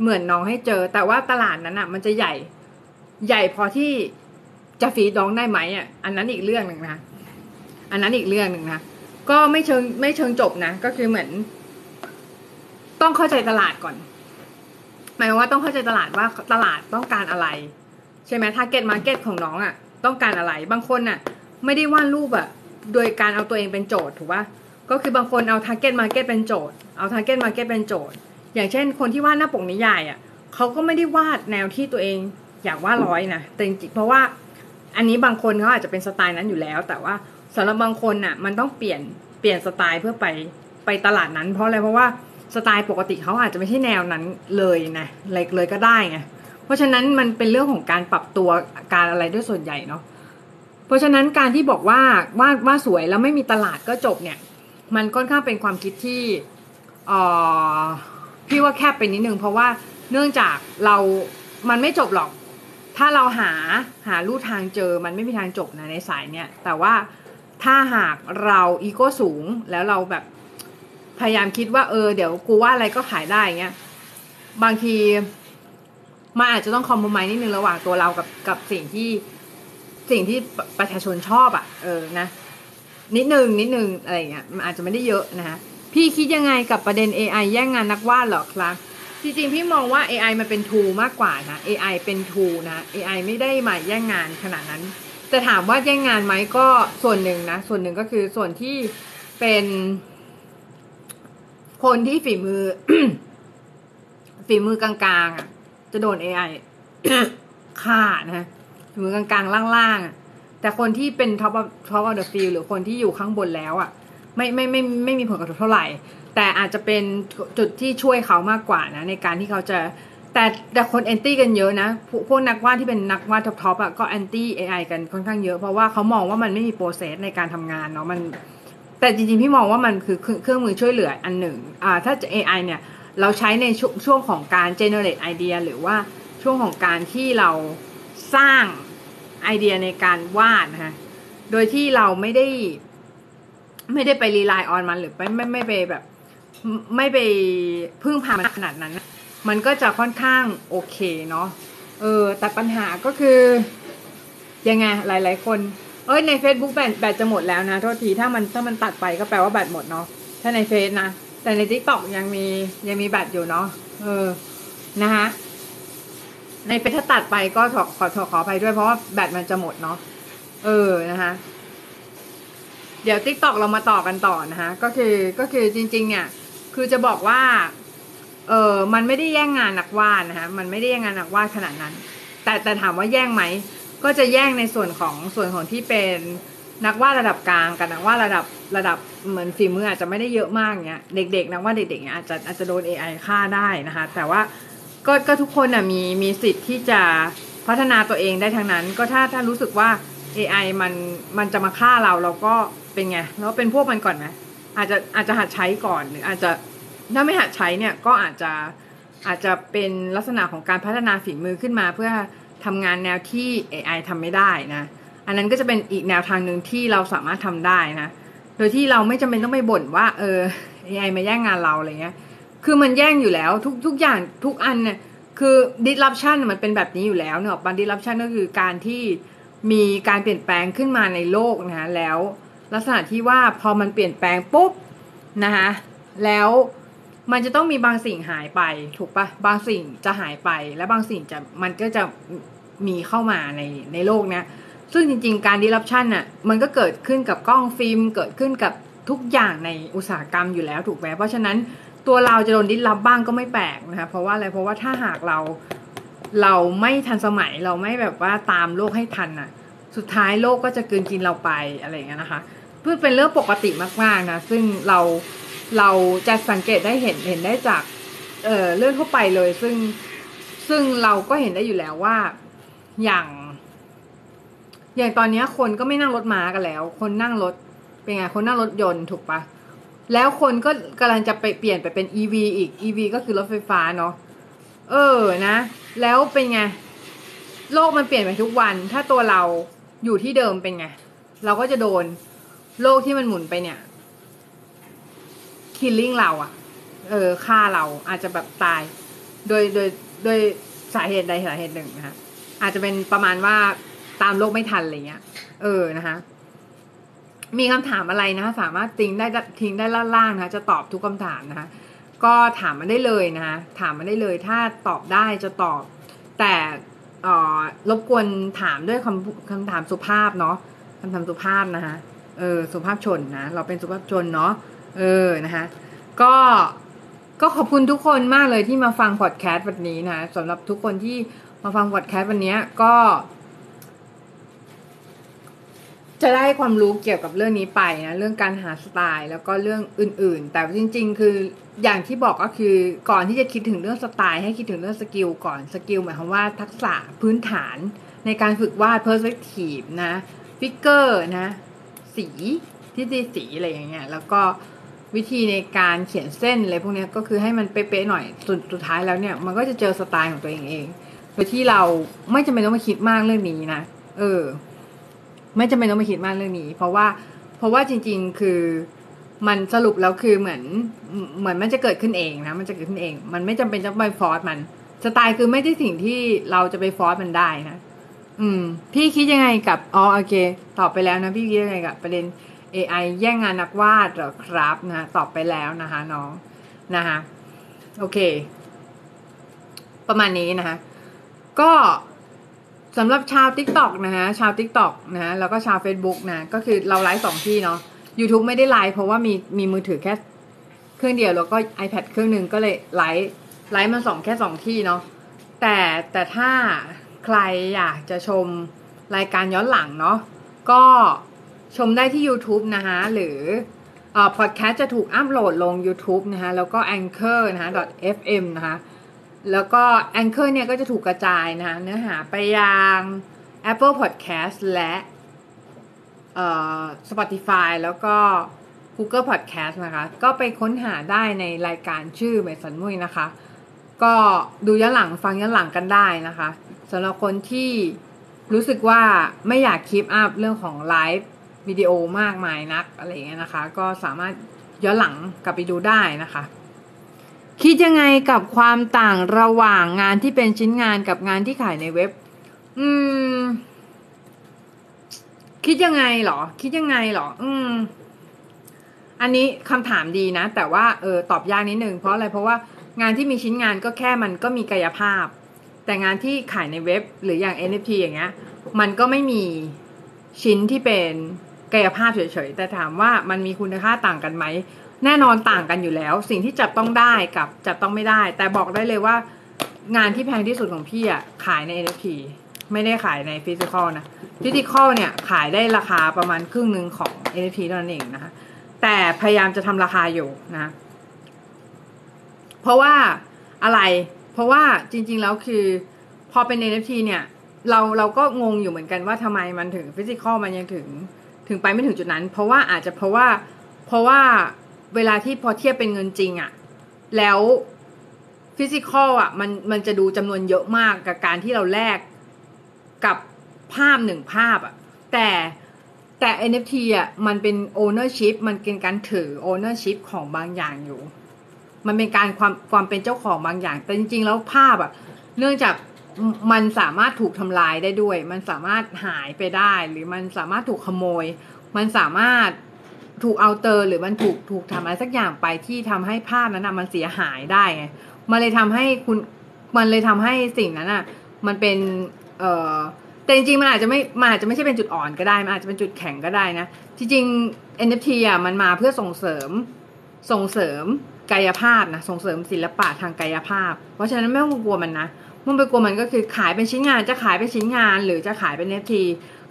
เหมือนน้องให้เจอ แต่ว่าตลาดนั้นอะมันจะใหญ่ ใหญ่พอที่ จะฟีดน้องได้ไหมอะอันนั้นอีกเรื่องหนึ่งนะอันนั้นอีกเรื่องหนึ่งนะก็ไม่เชิงไม่เชิงจบนะก็คือเหมือน ต้องเข้าใจตลาดก่อน หมายว่าต้องเข้าใจตลาดว่าตลาดต้องการอะไร ใช่ไหม target market ของน้องอะ ต้องการอะไร บางคนอะ ไม่ได้วาดรูปอะ โดยการเอาตัวเองเป็นโจทย์ถูกปะก็คือบางคนเอา target market เป็นโจทย์เอา target market เป็นโจทย์ อย่างเช่น คนที่วาดหน้าปกนิยายอะเขาก็ไม่ได้วาดแนวที่ตัวเองอยากวาดร้อยนะแต่จริงๆเพราะว่า อันนี้บางคนเขาอาจจะเป็นสไตล์นั้นอยู่แล้ว แต่ว่าสำหรับบางคนอะ มันต้องเปลี่ยนเปลี่ยนสไตล์เพื่อไปไปตลาดนั้น เพราะอะไรเพราะว่าสไตล์ปกติเขาอาจจะไม่ใช่แนวนั้นเลยนะเลยเลยก็ได้ไงเพราะฉะนั้นมันเป็นเรื่องของการปรับตัวการอะไรด้วยส่วนใหญ่เนาะเพราะฉะนั้นการที่บอกว่าว่าว่าสวยแล้วไม่มีตลาดก็จบเนี่ย มันค่อนข้างเป็นความคิดที่เออพี่ว่าแคบไปนิดนึงเพราะว่าเนื่องจากเรามันไม่จบหรอก ถ้าเราหาหาลู่ทางเจอมันไม่มีทางจบนะในสายเนี่ยแต่ว่าถ้าหากเราอีโก้สูงแล้วเราแบบพยายามคิดว่าเออเดี๋ยวกูว่าอะไรก็ขายได้เงี้ยบางทีมันอาจจะต้องคอมโพมายนิดนึงระหว่างตัวเรากับกับสิ่งที่สิ่งที่ประชาชนชอบอะ่ะ เออนะ นิดนึงนิดนึงอะไรเงี้ยมันอาจจะไม่ได้เยอะนะฮะพี่คิดยังไงกับประเด็น AI แย่งงานนักวาดหรอครับ จริงๆ พี่มองว่า AI มันเป็น tool มากกว่านะ AI เป็น tool นะ AI ไม่ได้มาแย่งงานขนาดนั้น แต่ถามว่าแย่งงานไหมก็ส่วนหนึ่งนะ ส่วนหนึ่งก็คือส่วนที่เป็นคนที่ฝีมือ ฝีมือกลางๆอะ จะโดน AI ฆ่านะฝีมือกลางๆ ล่างๆ แต่คนที่เป็น top of top of the field หรือคนที่อยู่ข้างบนแล้วอะไม่ไม่ไม่ไม่มีผลกระทบเท่าไหร่ แต่อาจจะเป็นจุดที่ช่วยเขามากกว่านะในการที่เขาจะแต่แต่คนแอนตี้กันเยอะนะพวกพวกนักวาดที่เป็นนักวาด top top อะก็แอนตี้ AI กันค่อนข้างเยอะ เพราะว่าเขามองว่ามันไม่มี process ในการทำงานเนาะมัน แต่จริงๆ พี่มองว่ามันคือเครื่องมือช่วยเหลืออันหนึ่งอ่าถ้า AI เนี่ยเราใช้ในชช่วงของการ generate ไอเดียหรือว่าช่วงของการที่เราสร้างไอเดียในการวาดนะคะโดยที่เราไม่ได้ ไม่ได้ไป rely on มันหรือไม่ไม่ไม่ไปแบบ ไม่ไปพึ่งพามันขนาดนั้น มันก็จะค่อนข้างโอเคเนาะเออแต่ปัญหาก็คือยังไงหลาย ๆ คน เอ้ยใน Facebook แบตแบตจะหมดแล้วนะโทษทีถ้ามันถ้ามันตัดไปก็แปลว่าแบตหมดเนาะถ้าในเฟซนะแต่ใน t ิ k t o k ยังมียังมีแบตอยู่เนาะเออนะคะในเฟซถ้าตัดไปก็ขอขอขอไปด้วยเพราะว่าแบตมันจะหมดเนาะเออนะคะเดี๋ยว t ิ k t o k เรามาต่อกันต่อนะคะก็คือก็คือจริง ๆ เนี่ย คือจะบอกว่า เออมันไม่ได้แย่งงานนักวาดนะคะมันไม่ได้แย่งงานนักวาดขนาดนั้น แต่แต่ถามว่าแย่งไหม ก็จะแย่งในส่วนของส่วนของที่เป็นนักวาดระดับกลางกับนักวาดระดับระดับเหมือนฝีมืออาจจะไม่ได้เยอะมากเงี้ยเด็ก ๆ นักวาดเด็กๆเนี้ยอาจจะอาจจะโดน AI ฆ่าได้นะคะ แต่ว่าก็ก็ทุกคนอะมีมีสิทธิ์ที่จะพัฒนาตัวเองได้ทั้งนั้น ก็ถ้าถ้ารู้สึกว่า AI มันมันจะมาฆ่าเราเราก็เป็นไงเราเป็นพวกมันก่อนไหม อาจจะอาจจะหัดใช้ก่อนหรืออาจจะถ้าไม่หัดใช้เนี่ยก็อาจจะอาจจะเป็นลักษณะของการพัฒนาฝีมือขึ้นมา เพื่อทำงานแนวที่ AI ทำไม่ได้นะ อันนั้นก็จะเป็นอีกแนวทางหนึ่งที่เราสามารถทำได้นะ โดยที่เราไม่จำเป็นต้องไปบ่นว่าเออ AI มาแย่งงานเราอะไรเงี้ย คือมันแย่งอยู่แล้วทุกทุกอย่างทุกอันเนี่ยคือ disruption มันเป็นแบบนี้อยู่แล้วเนอะบัน disruption ก็คือการที่มีการเปลี่ยนแปลงขึ้นมาในโลกนะะแล้ว ลักษณะที่ว่าพอมันเปลี่ยนแปลงปุ๊บนะคะแล้วมันจะต้องมีบางสิ่งหายไปถูกปะบางสิ่งจะหายไป และบางสิ่งจะมันก็จะมีเข้ามาในในโลกเนี้ยซึ่งจริง ๆ การดิลับชันน่ะมันก็เกิดขึ้นกับกล้องฟิล์ม เกิดขึ้นกับทุกอย่างในอุตสาหกรรมอยู่แล้วถูกไหมเพราะฉะนั้นตัวเราจะโดนดิลับบ้างก็ไม่แปลกนะคะเพราะว่าอะไรเพราะว่าถ้าหากเราเราไม่ทันสมัยเราไม่แบบว่าตามโลกให้ทันน่ะ สุดท้ายโลกก็จะกืนกินเราไปอะไรอย่างเงี้ยนะคะ เพื่อเป็นเรื่องปกติมากๆนะซึ่งเราเราจะสังเกตได้เห็นเห็นได้จากเอ่อเรื่องทั่วไปเลย ซึ่งซึ่งเราก็เห็นได้อยู่แล้วว่าอย่าง อย่างตอนนี้คนก็ไม่นั่งรถม้ากันแล้ว คนนั่งรถเป็นไงคนนั่งรถยนต์ถูกปะแล้วคนก็กำลังจะไปเปลี่ยนไปเป็น EV อีก EV ก็คือรถไฟฟ้าเนาะเออนะ แล้วเป็นไง โลกมันเปลี่ยนไปทุกวัน ถ้าตัวเราอยู่ที่เดิมเป็นไง เราก็จะโดน โลกที่มันหมุนไปเนี่ยคิลลิ่งเราอะเออฆ่าเราอาจจะแบบตาย โดยโดยโดยสาเหตุใดสาเหตุหนึ่งนะคะอาจจะเป็นประมาณว่าตามโลกไม่ทันอะไรเงี้ย เออนะคะ มีคำถามอะไรนะคะสามารถทิ้งได้ทิ้งได้ล่างๆนะคะจะตอบทุกคำถามนะคะก็ถามมาได้เลยนะคะถามมาได้เลย ถ้าตอบได้จะตอบ แต่ออรบกวนถามด้วยคำคำถามสุภาพเนาะคำถามสุภาพนะคะ เออสุภาพชนนะเราเป็นสุภาพชนเนาะเออนะคะก็ก็ขอบคุณทุกคนมากเลยที่มาฟังพอดแคสต์วันนี้นะสำหรับทุกคนที่มาฟังพอดแคสต์วันนี้ก็ จะได้ความรู้เกี่ยวกับเรื่องนี้ไปนะเรื่องการหาสไตล์ แล้วก็เรื่องอื่น ๆ แต่จริง ๆ คืออย่างที่บอกก็คือก่อนที่จะคิดถึงเรื่องสไตล์ ให้คิดถึงเรื่อง skill ก่อน skill หมายความว่าทักษะพื้นฐานในการฝึกวาด perspective นะ figure นะ สีที่ดีสีอะไรอย่างเงี้ยแล้วก็วิธีในการเขียนเส้นอะไรพวกนี้ก็คือให้มันเป๊ะๆหน่อยสุดสุดท้ายแล้วเนี่ย มันก็จะเจอสไตล์ของตัวเองเองโดยที่เราไม่จำเป็นต้องมาคิดมากเรื่องนี้นะเออ ไม่จำเป็นต้องมาคิดมากเรื่องนี้ เพราะว่า เพราะว่าจริง ๆ คือมันสรุปแล้วคือเหมือนเหมือนมันจะเกิดขึ้นเองนะมันจะเกิดขึ้นเอง มันไม่จำเป็นจะไปฟอร์สมัน สไตล์คือไม่ได้สิ่งที่เราจะไปฟอร์สมันได้นะ อืม พี่คิดยังไงกับอ๋อโอเค ตอบไปแล้วนะพี่คิดยังไงกับประเด็น AI แย่งงานนักวาดเหรอครับนะตอบไปแล้วนะคะน้องนะคะโอเค ประมาณนี้นะคะก็สำหรับชาว TikTok นะฮะชาว TikTok นะฮะแล้วก็ชาว Facebook นะ ก็คือเราไลฟ์สองที่เนาะ YouTube ไม่ได้ไลฟ์เพราะว่ามีมีมือถือแค่เครื่องเดียวแล้วก็ iPad เครื่องหนึ่งก็เลยไลฟ์ไลฟ์มาสองแค่สองที่เนาะแต่แต่ถ้า ใครอยากจะชมรายการย้อนหลังเนาะก็ชมได้ที่ YouTube นะคะหรือพอดแคสต์จะถูกอัพโหลดลง YouTube นะคะแล้วก็ Anchor นะคะ .fm นะคะแล้วก็ Anchor เนี่ยก็จะถูกกระจายนะคะเนื้อหาไปยัง Apple Podcast และเอ่อ Spotify แล้วก็ Google Podcast นะคะ ก็ไปค้นหาได้ในรายการชื่อเมสันมุยนะคะ ก็ดูย้อนหลังฟังย้อนหลังกันได้นะคะสำหรับคนที่รู้สึกว่าไม่อยากคลิปอัพเรื่องของไลฟ์วิดีโอมากมายนักอะไรเงี้ยนะคะ ก็สามารถย้อนหลังกลับไปดูได้นะคะ คิดยังไงกับความต่างระหว่างงานที่เป็นชิ้นงานกับงานที่ขายในเว็บ อืม คิดยังไงหรอ คิดยังไงหรอ อืม อันนี้คำถามดีนะ แต่ว่าเออตอบยากนิดนึงเพราะอะไรเพราะว่า งานที่มีชิ้นงานก็แค่มันก็มีกายภาพ แต่งานที่ขายในเว็บหรืออย่าง NFT อย่างเงี้ยมันก็ไม่มีชิ้นที่เป็นกายภาพเฉยๆ แต่ถามว่ามันมีคุณค่าต่างกันไหม แน่นอนต่างกันอยู่แล้ว สิ่งที่จับต้องได้กับจับต้องไม่ได้ แต่บอกได้เลยว่างานที่แพงที่สุดของพี่อะขายใน NFT ไม่ได้ขายใน physical นะ physical เนี่ยขายได้ราคาประมาณครึ่งหนึ่งของ NFT เท่านั้นเองนะคะแต่พยายามจะทำราคาอยู่นะ เพราะว่าอะไร เพราะว่าจริง ๆ แล้วคือ พอเป็น NFT เนี่ย เราเราก็งงอยู่เหมือนกันว่าทำไมมันถึงฟิสิกอลมันยังถึงถึงไปไม่ถึงจุดนั้น เพราะว่าอาจจะเพราะว่าเพราะว่าเวลาที่พอเทียบเป็นเงินจริงอะแล้วฟิสิกอลอะมันมันจะดูจำนวนเยอะมากกับการที่เราแลกกับภาพหนึ่งภาพอะแต่แต่ NFT อะมันเป็น ownership มันเป็นการถือ ownership ของบางอย่างอยู่ มันเป็นการความความเป็นเจ้าของบางอย่าง แต่จริง ๆ แล้วภาพอะเนื่องจากมันสามารถถูกทำลายได้ด้วย มันสามารถหายไปได้ หรือมันสามารถถูกขโมย มันสามารถถูกเอาเตอร์หรือมันถูกถูกทำอะไรสักอย่างไปที่ทำให้ภาพนั้นนะมันเสียหายได้ไงมันเลยทำให้คุณมันเลยทำให้สิ่งนั้นอะ มันเป็นเอ่อแต่จริงๆมันอาจจะไม่มันอาจจะไม่ใช่เป็นจุดอ่อนก็ได้มันอาจจะเป็นจุดแข็งก็ได้นะจริงๆ NFT อะมันมาเพื่อส่งเสริมส่งเสริม กายภาพนะส่งเสริมศิลปะทางกายภาพ เพราะฉะนั้นไม่ต้องกลัวมันนะมันไปกลัวมันก็คือขายเป็นชิ้นงานจะขายเป็นชิ้นงาน หรือจะขายเป็น NFT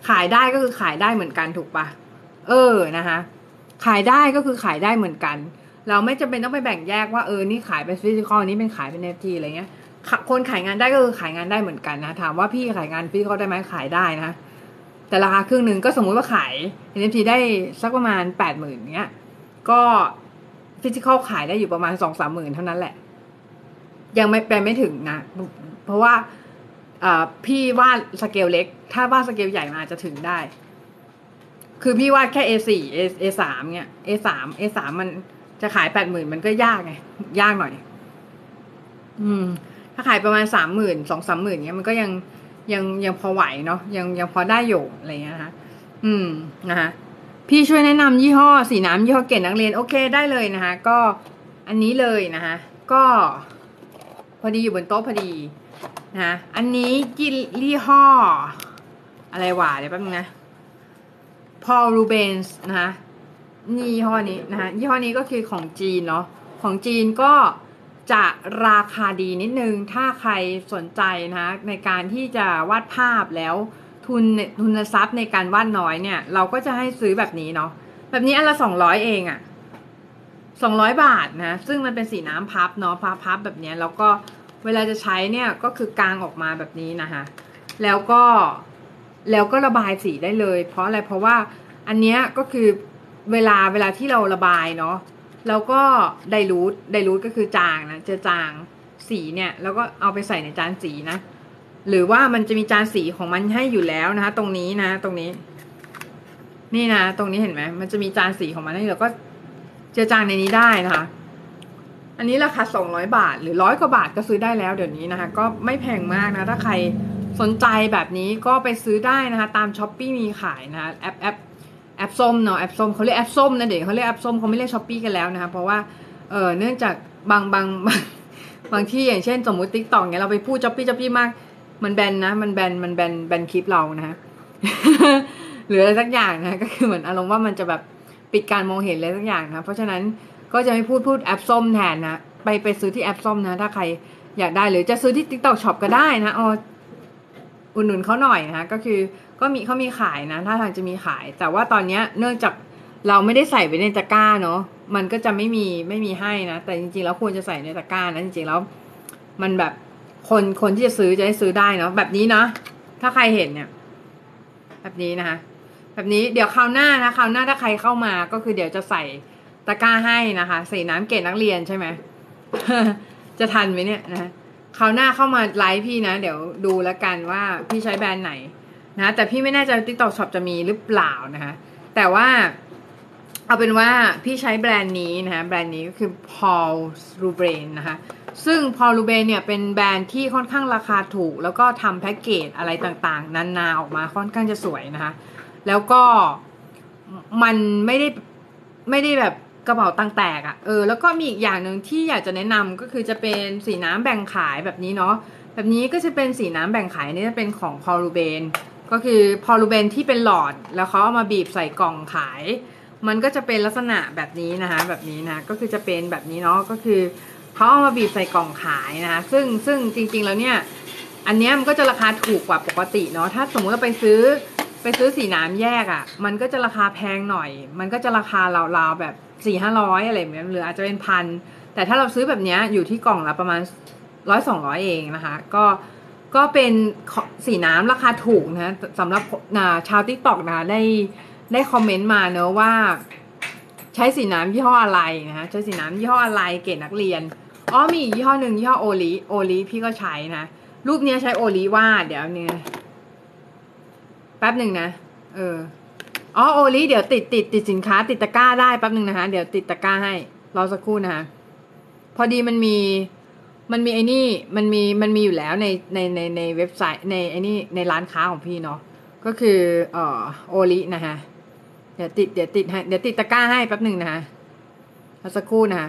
ขายได้ก็คือขายได้เหมือนกันถูกปะเออนะคะขายได้ก็คือขายได้เหมือนกัน เราไม่จำเป็นต้องไปแบ่งแยกว่าเออนี่ขายเป็นฟิสิกอลนี้เป็นขายเป็น NFT อะไรเงี้ยคนขายงานได้ก็คือขายงานได้เหมือนกันนะถามว่าพี่ขายงาน physical ได้ไหมขายได้นะแต่ราคาครึ่งหนึ่งก็สมมุติว่าขาย NFT ได้สักประมาณแปดหมื่นเงี้ยก็ physical ขายได้อยู่ประมาณสองสามหมื่นเท่านั้นแหละ ยังไม่ไปไม่ถึงนะ เพราะว่าพี่วาดสเกลเล็ก ถ้าวาดสเกลใหญ่มันอาจจะถึงได้ คือพี่วาดแค่ A4 A A3 เงี้ย A3 A3 มันจะขายแปดหมื่นมันก็ยากไง ยากหน่อย อืม ถ้าขายประมาณสามหมื่นสองสามหมื่นเงี้ยมันก็ยังยังยังพอไหวเนาะยังยังพอได้อยู่อะไรเงี้ยนะคะอืมนะคะ พี่ช่วยแนะนำยี่ห้อสีน้ำยี่ห้อเก่งนักเรียนโอเคได้เลยนะคะ ก็อันนี้เลยนะคะก็ พอดีอยู่บนโต๊ะพอดีนะอันนี้ยี่ห้อ อะไรวะเดี๋ยวแป๊บนึงนะพอรูเบนส์นะคะนี่ยี่ห้อนี้นะคะยี่ห้อนี้ก็คือของจีนเนาะของจีนก็จะราคาดีนิดนึง ถ้าใครสนใจนะคะในการที่จะวาดภาพแล้ว ทุนทุนทรัพย์ในการวาดน้อยเนี่ย เราก็จะให้ซื้อแบบนี้เนาะแบบนี้อันละสองร้อยเองอะสองร้อยบาทนะ ซึ่งมันเป็นสีน้ำพับเนาะพับพับแบบนี้แล้วก็เวลาจะใช้เนี่ยก็คือกางออกมาแบบนี้นะคะแล้วก็แล้วก็ระบายสีได้เลย เพราะอะไรเพราะว่าอันเนี้ยก็คือเวลาเวลาที่เราระบายเนาะแล้วก็ไดรูทไดรูทก็คือจางนะจะจางสีเนี่ย แล้วก็เอาไปใส่ในจานสีนะ หรือว่ามันจะมีจานสีของมันให้อยู่แล้วนะคะ ตรงนี้นะ ตรงนี้ นี่นะ ตรงนี้เห็นไหมมันจะมีจานสีของมันให้เราก็เจือจางในนี้ได้นะคะ อันนี้ราคา200บาท หรือร้อยกว่าบาทก็ซื้อได้แล้วเดี๋ยวนี้นะคะ ก็ไม่แพงมากนะ ถ้าใครสนใจแบบนี้ก็ไปซื้อได้นะคะ ตาม Shopee มีขายนะคะแอปแอปแอปส้มเนาะแอปส้มเขาเรียกแอปส้มนะเด็กเขาเรียกแอปส้มเขาไม่เรียก Shopee กันแล้วนะคะเพราะว่าเออเนื่องจากบางบางบางบางที่อย่างเช่น สมมติ TikTok เนี่ยเราไปพูด Shopee Shopee มาก มันแบนนะ มันแบน มันแบน แบนคลิปเรานะหรืออะไรสักอย่างนะ ก็คือเหมือนอารมณ์ว่ามันจะแบบปิดการมองเห็นอะไรสักอย่างนะ เพราะฉะนั้นก็จะไม่พูดพูดแอปส้มแทนนะ ไปไปซื้อที่แอปส้มนะ ถ้าใครอยากได้หรือจะซื้อที่ TikTok Shop ก็ได้นะอ๋ออุดหนุนเขาหน่อยนะ ก็คือก็มีเขามีขายนะถ้าทางจะมีขาย แต่ว่าตอนเนี้ยเนื่องจากเราไม่ได้ใส่ไว้ในตะกร้าเนาะมันก็จะไม่มีไม่มีให้นะ แต่จริงๆแล้วควรจะใส่ในตะกร้านะจริงๆแล้ว มันแบบ คนคนที่จะซื้อจะได้ซื้อได้เนาะแบบนี้เนาะถ้าใครเห็นเนี่ย แบบนี้นะคะแบบนี้เดี๋ยวคราวหน้านะคราวหน้าถ้าใครเข้ามาก็คือเดี๋ยวจะใส่ตะกร้าให้นะคะใส่น้ำเกล็ดนักเรียนใช่ไหมจะทันไหมเนี่ยนะคราวหน้าเข้ามาไลฟ์พี่นะ เดี๋ยวดูแล้วกันว่าพี่ใช้แบรนด์ไหนนะแต่พี่ไม่แน่ใจ TikTok Shop จะมีหรือเปล่านะคะแต่ว่าเอาเป็นว่าพี่ใช้แบรนด์นี้นะคะแบรนด์นี้ก็คือ Paul Ruben นะคะ ซึ่ง Paul Ruben เนี่ยเป็นแบรนด์ที่ค่อนข้างราคาถูก แล้วก็ทำแพ็กเกจอะไรต่างๆ นานาออกมาค่อนข้างจะสวยนะคะ แล้วก็มันไม่ได้ไม่ได้แบบกระเป๋าตังแตกอะ่ะเออแล้วก็มีอีกอย่างหนึ่งที่อยากจะแนะนำก็คือจะเป็นสีน้ำแบ่งขายแบบนี้เนาะแบบนี้ก็จะเป็นสีน้ำแบ่งขายนี่จะเป็นของพอลูเบนก็คือพอลูเบนที่เป็นหลอดแล้วเขาเอามาบีบใส่กล่องขาย มันก็จะเป็นลักษณะแบบนี้นะคะแบบนี้นะก็คือจะเป็นแบบนี้เนาะก็คือ เขาเอามาบีบใส่กล่องขายนะคะซึ่งซึ่งจริง ๆ แล้วเนี่ย อันเนี้ยมันก็จะราคาถูกกว่าปกติเนาะถ้าสมมติว่าไปซื้อไปซื้อสีน้ำแยกอะ่ะ มันก็จะราคาแพงหน่อย มันก็จะราคาราวๆแบบสี่ห้าร้อยอะไรแบบนี้หรืออาจจะเป็นพันแต่ถ้าเราซื้อแบบเนี้ยอยู่ที่กล่องละประมาณร้อยสองร้อยเองนะคะ ก็ก็เป็นสีน้ำราคาถูกนะสำหรับชาว TikTok นะได้ได้คอมเมนต์มาเนอะว่า ใช้สีน้ำยี่ห้ออะไรนะใช้สีน้ำยี่ห้ออะไรเกรดนักเรียน อ๋อมีอีกยี่ห้อหนึ่งยี่ห้อโอลิโอลิพี่ก็ใช้นะ รูปเนี้ยใช้โอลิวาดเดี๋ยวเนี่ยแป๊บหนึ่งนะ เออ อ๋อโอลิเดี๋ยวติดติดติดสินค้าติดตะกร้าได้แป๊บหนึ่งนะคะ เดี๋ยวติดตะกร้าให้ รอสักครู่นะคะ พอดีมันมี มันมีไอ้นี่ มันมี มันมีอยู่แล้วใน ใน ใน ในเว็บไซต์ ในไอ้นี่ ในร้านค้าของพี่เนาะ ก็คือ เอ่อ โอลินะคะเดี๋ยวติด เดี๋ยวติดให้ เดี๋ยวติดตะกร้าให้แป๊บหนึ่งนะคะรอสักครู่นะคะ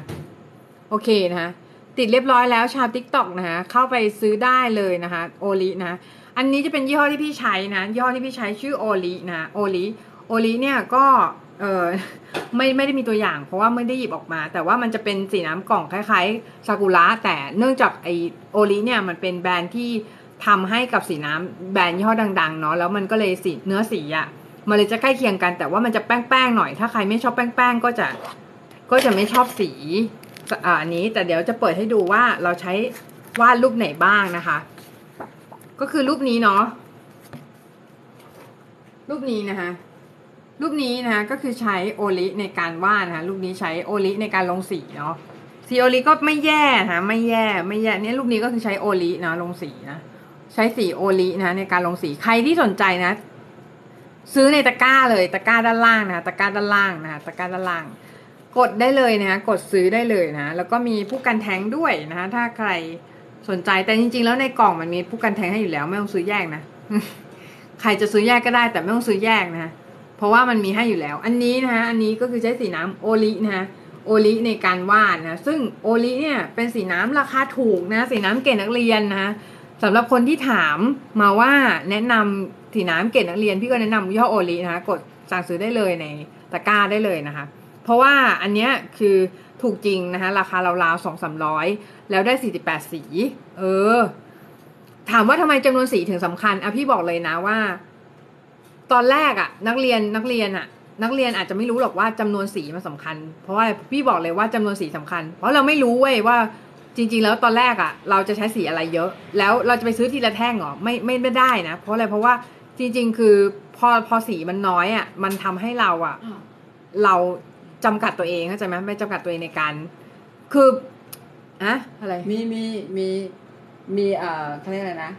โอเคนะคะ ติดเรียบร้อยแล้วชาว TikTok นะคะเข้าไปซื้อได้เลยนะคะโอลินะ อันนี้จะเป็นยี่ห้อที่พี่ใช้นะยี่ห้อที่พี่ใช้ชื่อโอลินะโอลิโอลิเนี่ยก็เออไม่ไม่ได้มีตัวอย่าง เพราะว่าไม่ได้หยิบออกมา แต่ว่ามันจะเป็นสีน้ำกล่องคล้ายๆซากุระแต่เนื่องจากไอโอลิเนี่ยมันเป็นแบรนด์ที่ทำให้กับสีน้ำแบรนด์ยี่ห้อดังๆเนาะแล้วมันก็เลยสีเนื้อสีอะมันเลยจะใกล้เคียงกันแต่ว่ามันจะแป้งๆหน่อย ถ้าใครไม่ชอบแป้งๆก็จะก็จะไม่ชอบสี อันนี้แต่เดี๋ยวจะเปิดให้ดูว่าเราใช้วาดรูปไหนบ้างนะคะ ก็คือรูปนี้เนาะรูปนี้นะคะรูปนี้นะคะก็คือใช้โอลิในการวาดนะคะรูปนี้ใช้โอลิในการลงสีเนาะสีโอลิก็ไม่แย่นะไม่แย่ไม่แย่เนี่ยรูปนี้ก็คือใช้โอลินะลงสีนะใช้สีโอลินะในการลงสีใครที่สนใจนะ ซื้อในตะกร้าเลยตะกร้าด้านล่างนะตะกร้าด้านล่างนะตะกร้าด้านล่าง กดได้เลยนะกดซื้อได้เลยนะ แล้วก็มีผู้กันแทงด้วยนะถ้าใครสนใจแต่จริง ๆ แล้วในกล่องมันมีผู้กันแทงให้อยู่แล้ว ไม่ต้องซื้อแยกนะ ใครจะซื้อแยกก็ได้ แต่ไม่ต้องซื้อแยกนะเพราะว่ามันมีให้อยู่แล้ว อันนี้นะคะอันนี้ก็คือใช้สีน้ำโอลินะคะโอลิในการวาดนะ ซึ่งโอลิเนี่ยเป็นสีน้ำราคาถูกนะ สีน้ำเกณฑ์นักเรียนนะสำหรับคนที่ถามมาว่าแนะนำสีน้ำเกณฑ์นักเรียน พี่ก็แนะนำยี่ห้อโอลินะคะกดสั่งซื้อได้เลยในตะกร้าได้เลยนะคะ เพราะว่าอันเนี้ยคือถูกจริงนะคะราคาราวๆสองสามร้อยแล้วได้สี่สิบแปดสี เออ ถามว่าทำไมจำนวนสีถึงสำคัญอะพี่บอกเลยนะว่า ตอนแรกอะนักเรียนนักเรียนอะนักเรียนอาจจะไม่รู้หรอกว่าจำนวนสีมันสาคัญ เพราะว่าพี่บอกเลยว่าจำนวนสีสำคัญ เพราะเราไม่รู้เว้ยว่าจริง ๆ แล้วตอนแรกอะเราจะใช้สีอะไรเยอะ แล้วเราจะไปซื้อทีละแท่งหรอไม่ไม่ไม่ได้นะ เพราะอะไรเพราะว่าจริง ๆ คือพอพอสีมันน้อยอะมันทำให้เราอะเรา จำกัดตัวเองเข้าใจไหมไม่จำกัดตัวเองในการ คืออะอะไร มีมีมีมีเอ่อเขาเรียกอะไรนะ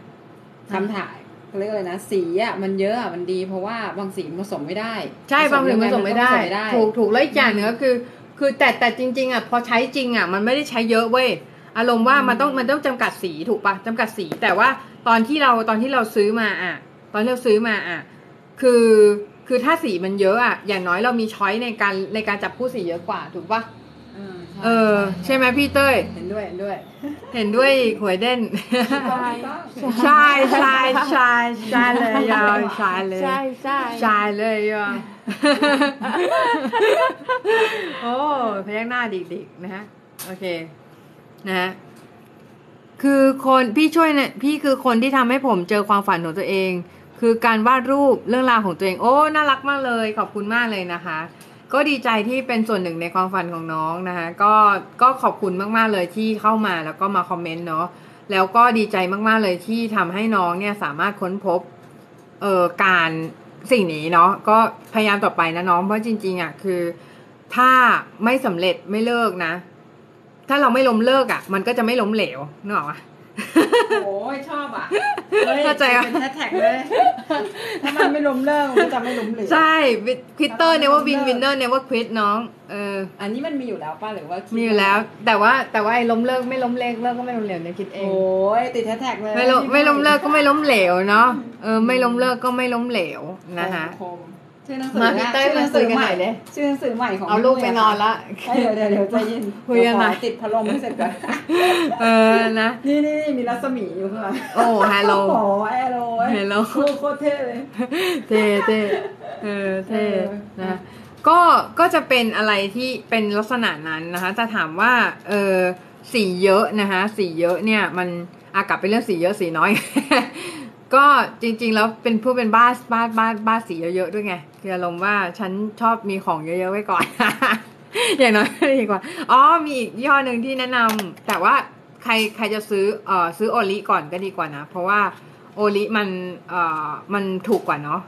คำถ่ายเขาเรียกอะไรนะสีอะมันเยอะอะมันดีเพราะว่าบางสีผสมไม่ได้ ใช่บางสีผสมไม่ได้ ถูกถูกแล้วอีกอย่างหนึ่งก็คือ คือแต่แต่จริง ๆอะพอใช้จริงอะมันไม่ได้ใช้เยอะเว้ยอารมณ์ว่ามันต้องมันต้องจำกัดสีถูกปะจำกัดสี แต่ว่าตอนที่เราตอนที่เราซื้อมาอะ ตอนที่เราซื้อมาอะ คือ คือถ้าสีมันเยอะอะอย่างน้อยเรามีช้อยในการในการจับคู่สีเยอะกว่าถูกปะเออเออใช่ไหมพี่เต้ย เห็นด้วยเห็นด้วย เห็นด้วยหวยเด่น ใช่ใช่ใช่ใช่ใช่เลยยาวใช่เลยใช่ใช่ใช่เลยยาวโอ้พยักหน้าดิกๆนะฮะโอเคนะฮะคือคนพี่ช่วยเนี่ยพี่คือคนที่ทำให้ผมเจอความฝันของตัวเอง คือการวาดรูปเรื่องราวของตัวเอง โอ้น่ารักมากเลย ขอบคุณมากเลยนะคะ ก็ดีใจที่เป็นส่วนหนึ่งในความฝันของน้องนะคะ ก็ก็ขอบคุณมากๆเลยที่เข้ามาแล้วก็มาคอมเมนต์เนาะแล้วก็ดีใจมากๆเลยที่ทำให้น้องเนี่ยสามารถค้นพบเอ่อการสิ่งนี้เนาะก็พยายามต่อไปนะน้องเพราะจริงๆอะคือ ถ้าไม่สำเร็จไม่เลิกนะ ถ้าเราไม่ล้มเลิกอะ มันก็จะไม่ล้มเหลวนึกออกปะ โอ้ยชอบอะเข้าใจปะเป็นแฮชแท็กเลยถ้ามันไม่ล้มเลิกมันก็จะไม่ล้มเหลวใช่ quitter never win winner never quit น้องเอออันนี้มันมีอยู่แล้วป่ะหรือว่าคิดมีอยู่แล้ว แต่ว่าแต่ว่าไอ้ล้มเลิกไม่ล้มเลิกเลิกก็ไม่ล้มเหลวเนี่ยคิดเองโอ้ยติดแฮชแท็กเลยไม่ล้มไม่ล้มเลิกก็ไม่ล้มเหลวเนาะเออไม่ล้มเลิกก็ไม่ล้มเหลวนะคะคม ชื่อหนังสือมาพี่เต้ยชื่อหนังสือมาคุยกันใหหน่ม่อยดิชื่อหนังสือใหม่ของเอาลูกไปนอนละเอ้ยเดี๋ยวเดี๋ยวเดี๋ยวใจเย็นคุยกันหน่อยเดี๋วขอติดพัดลมให้เสร็จก่อนเออนะนี่นี่นี่มีรัศมีอยู่ข้างหลังโอ้ฮัลโหลโอ้โหแอโร่ Hello โคตรโคตรเท่เลยเท่เท่เออเท่เออนะก็ก็จะเป็นอะไรที่เป็นลักษณะนั้นนะคะจะถามว่าเออสีเยอะนะคะสีเยอะเนี่ยมันอากลับไปเรื่องสีเยอะสีน้อย ก็จริง ๆ แล้วเป็นผู้เป็นบ้าบ้าบ้าบ้าสีเยอะๆด้วยไงคืออารมณ์ว่าฉันชอบมีของเยอะๆไว้ก่อน อย่างน้อยดีกว่าอ๋อมีอีกยี่ห้อหนึ่งที่แนะนำแต่ว่าใครใครจะซื้อเอ่อซื้อโอลิก่อนก็ดีกว่านะ เพราะว่าโอลิมันเอ่อมันถูกกว่าเนาะ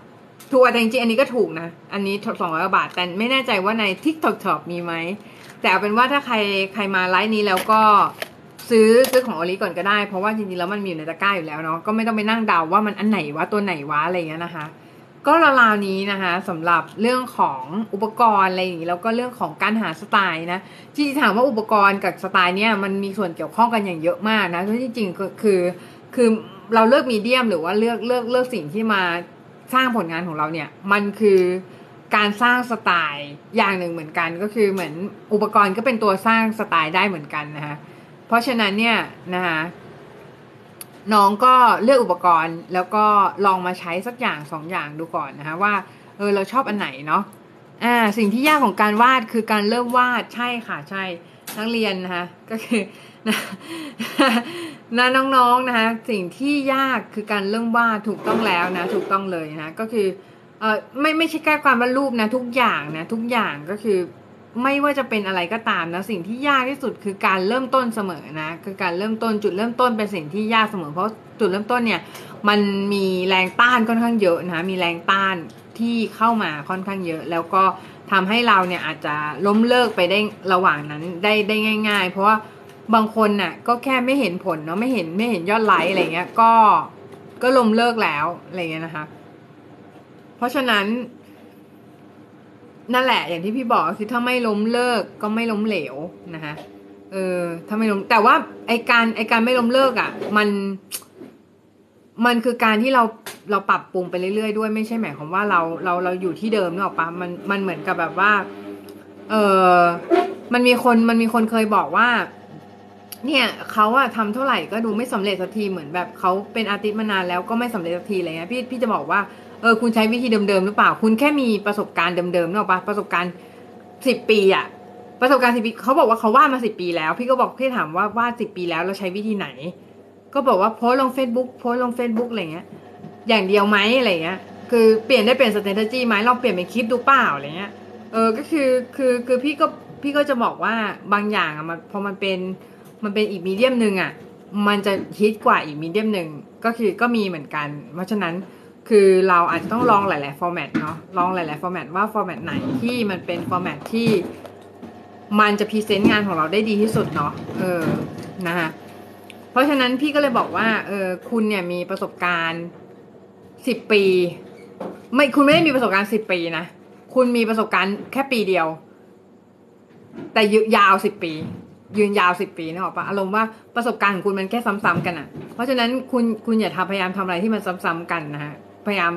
ถูกกว่าแต่จริงๆอันนี้ก็ถูกนะ อันนี้สองร้อยบาท แต่ไม่แน่ใจว่าใน TikTok Shop มีไหมแต่เอาเป็นว่าถ้าใครใครมาไลฟ์นี้แล้วก็ ซื้อซื้อของโอลิก่อนก็ได้ เพราะว่าจริงๆแล้วมันมีอยู่ในตะกร้าอยู่แล้วเนาะก็ไม่ต้องไปนั่งเดาว่ามันอันไหนวะตัวไหนวะอะไรเงี้ยนะคะ ก็ราวๆนี้นะคะสำหรับเรื่องของอุปกรณ์อะไรอย่างงี้แล้วก็เรื่องของการหาสไตล์นะที่ถามว่าอุปกรณ์กับสไตล์เนี่ยมันมีส่วนเกี่ยวข้องกันอย่างเยอะมากนะเพราะจริงก็คือคือเราเลือกมีเดียมหรือว่าเลือกเลือกเลือกสิ่งที่มาสร้างผลงานของเราเนี่ยมันคือการสร้างสไตล์อย่างหนึ่งเหมือนกัน ก็คือเหมือนอุปกรณ์ก็เป็นตัวสร้างสไตล์ได้เหมือนกันนะคะ เพราะฉะนั้นเนี่ยนะคะน้องก็เลือกอุปกรณ์แล้วก็ลองมาใช้สักอย่างสองอย่างดูก่อนนะคะว่าเออเราชอบอันไหนเนาะอ่าสิ่งที่ยากของการวาดคือการเริ่มวาดใช่ค่ะใช่นักเรียนนะคะก็คือนะนะน้องๆนะคะสิ่งที่ยากคือการเริ่มวาดถูกต้องแล้วนะถูกต้องเลยนะก็คือเออไม่ไม่ใช่แค่การวาดรูปนะทุกอย่างนะทุกอย่างก็คือ ไม่ว่าจะเป็นอะไรก็ตามนะสิ่งที่ยากที่สุดคือการเริ่มต้นเสมอนะคือการเริ่มต้นจุดเริ่มต้นเป็นสิ่งที่ยากเสมอ เพราะจุดเริ่มต้นเนี่ย มันมีแรงต้านค่อนข้างเยอะนะมีแรงต้านที่เข้ามาค่อนข้างเยอะ แล้วก็ทำให้เราเนี่ยอาจจะล้มเลิกไปได้ระหว่างนั้นได้ได้ง่าย ๆ เพราะว่าบางคนน่ะก็แค่ไม่เห็นผลเนาะไม่เห็นไม่เห็นยอดไลค์อะไรเงี้ยก็ก็ล้มเลิกแล้วอะไรเงี้ยนะคะ เพราะฉะนั้น นั่นแหละ อย่างที่พี่บอกคือถ้าไม่ล้มเลิกก็ไม่ล้มเหลวนะคะเออถ้าไม่ล้มแต่ว่าไอการไอการไม่ล้มเลิกอะ มัน มันคือการที่เราเราปรับปรุงไปเรื่อยๆด้วยไม่ใช่หมายความว่าเราเราเราอยู่ที่เดิมเนกอะปะมันมันเหมือนกับแบบว่า เออมันมีคนมันมีคนเคยบอกว่า เนี่ยเขาอะทำเท่าไหร่ก็ดูไม่สำเร็จสักทีเหมือนแบบเขาเป็นอาร์ติสต์มานานแล้วก็ไม่สำเร็จสักทีอะไรเงี้ยพี่พี่จะบอกว่า เออคุณใช้วิธีเดิมๆหรือเปล่า คุณแค่มีประสบการณ์เดิมๆเนอะปะประสบการณ์สิบปีอะประสบการณ์สิบปีเขาบอกว่าเขาวาดมาสิบปีแล้ว พี่ก็บอกพี่ถามว่าวาดสิบปีแล้วเราใช้วิธีไหน ก็บอกว่าโพสลง Facebook โพสลง Facebook อะไรเงี้ย อย่างเดียวไหมอะไรเงี้ย คือเปลี่ยนได้เปลี่ยน strategy ไหมลองเปลี่ยนเป็นคลิปดูเปล่าอะไรเงี้ยเออก็คือคือคือพี่ก็พี่ก็จะบอกว่าบางอย่างอะมันพอมันเป็นมันเป็นอีก medium หนึ่งอะมันจะฮิตกว่าอีก medium หนึ่งก็คือก็มีเหมือนกัน เพราะฉะนั้น คือเราอาจจะต้องลองหลาย ๆ ฟอร์แมตเนาะลองหลาย ๆ ฟอร์แมตว่าฟอร์แมตไหนที่มันเป็นฟอร์แมตที่มันจะพรีเซนต์งานของเราได้ดีที่สุดเนาะเออนะคะเพราะฉะนั้นพี่ก็เลยบอกว่าเออคุณเนี่ยมีประสบการณ์สิบปี ไม่คุณไม่ได้มีประสบการณ์สิบปีนะคุณมีประสบการณ์แค่ปีเดียว แต่ยืนยาวสิบปี ยืนยาวสิบปีนึกออกปะอารมณ์ว่าประสบการณ์ของคุณมันแค่ซ้ำๆกันอะ่ะ เพราะฉะนั้นคุณคุณอย่าทำพยายามทำอะไรที่มันซ้ำๆกันนะฮะ พยายาม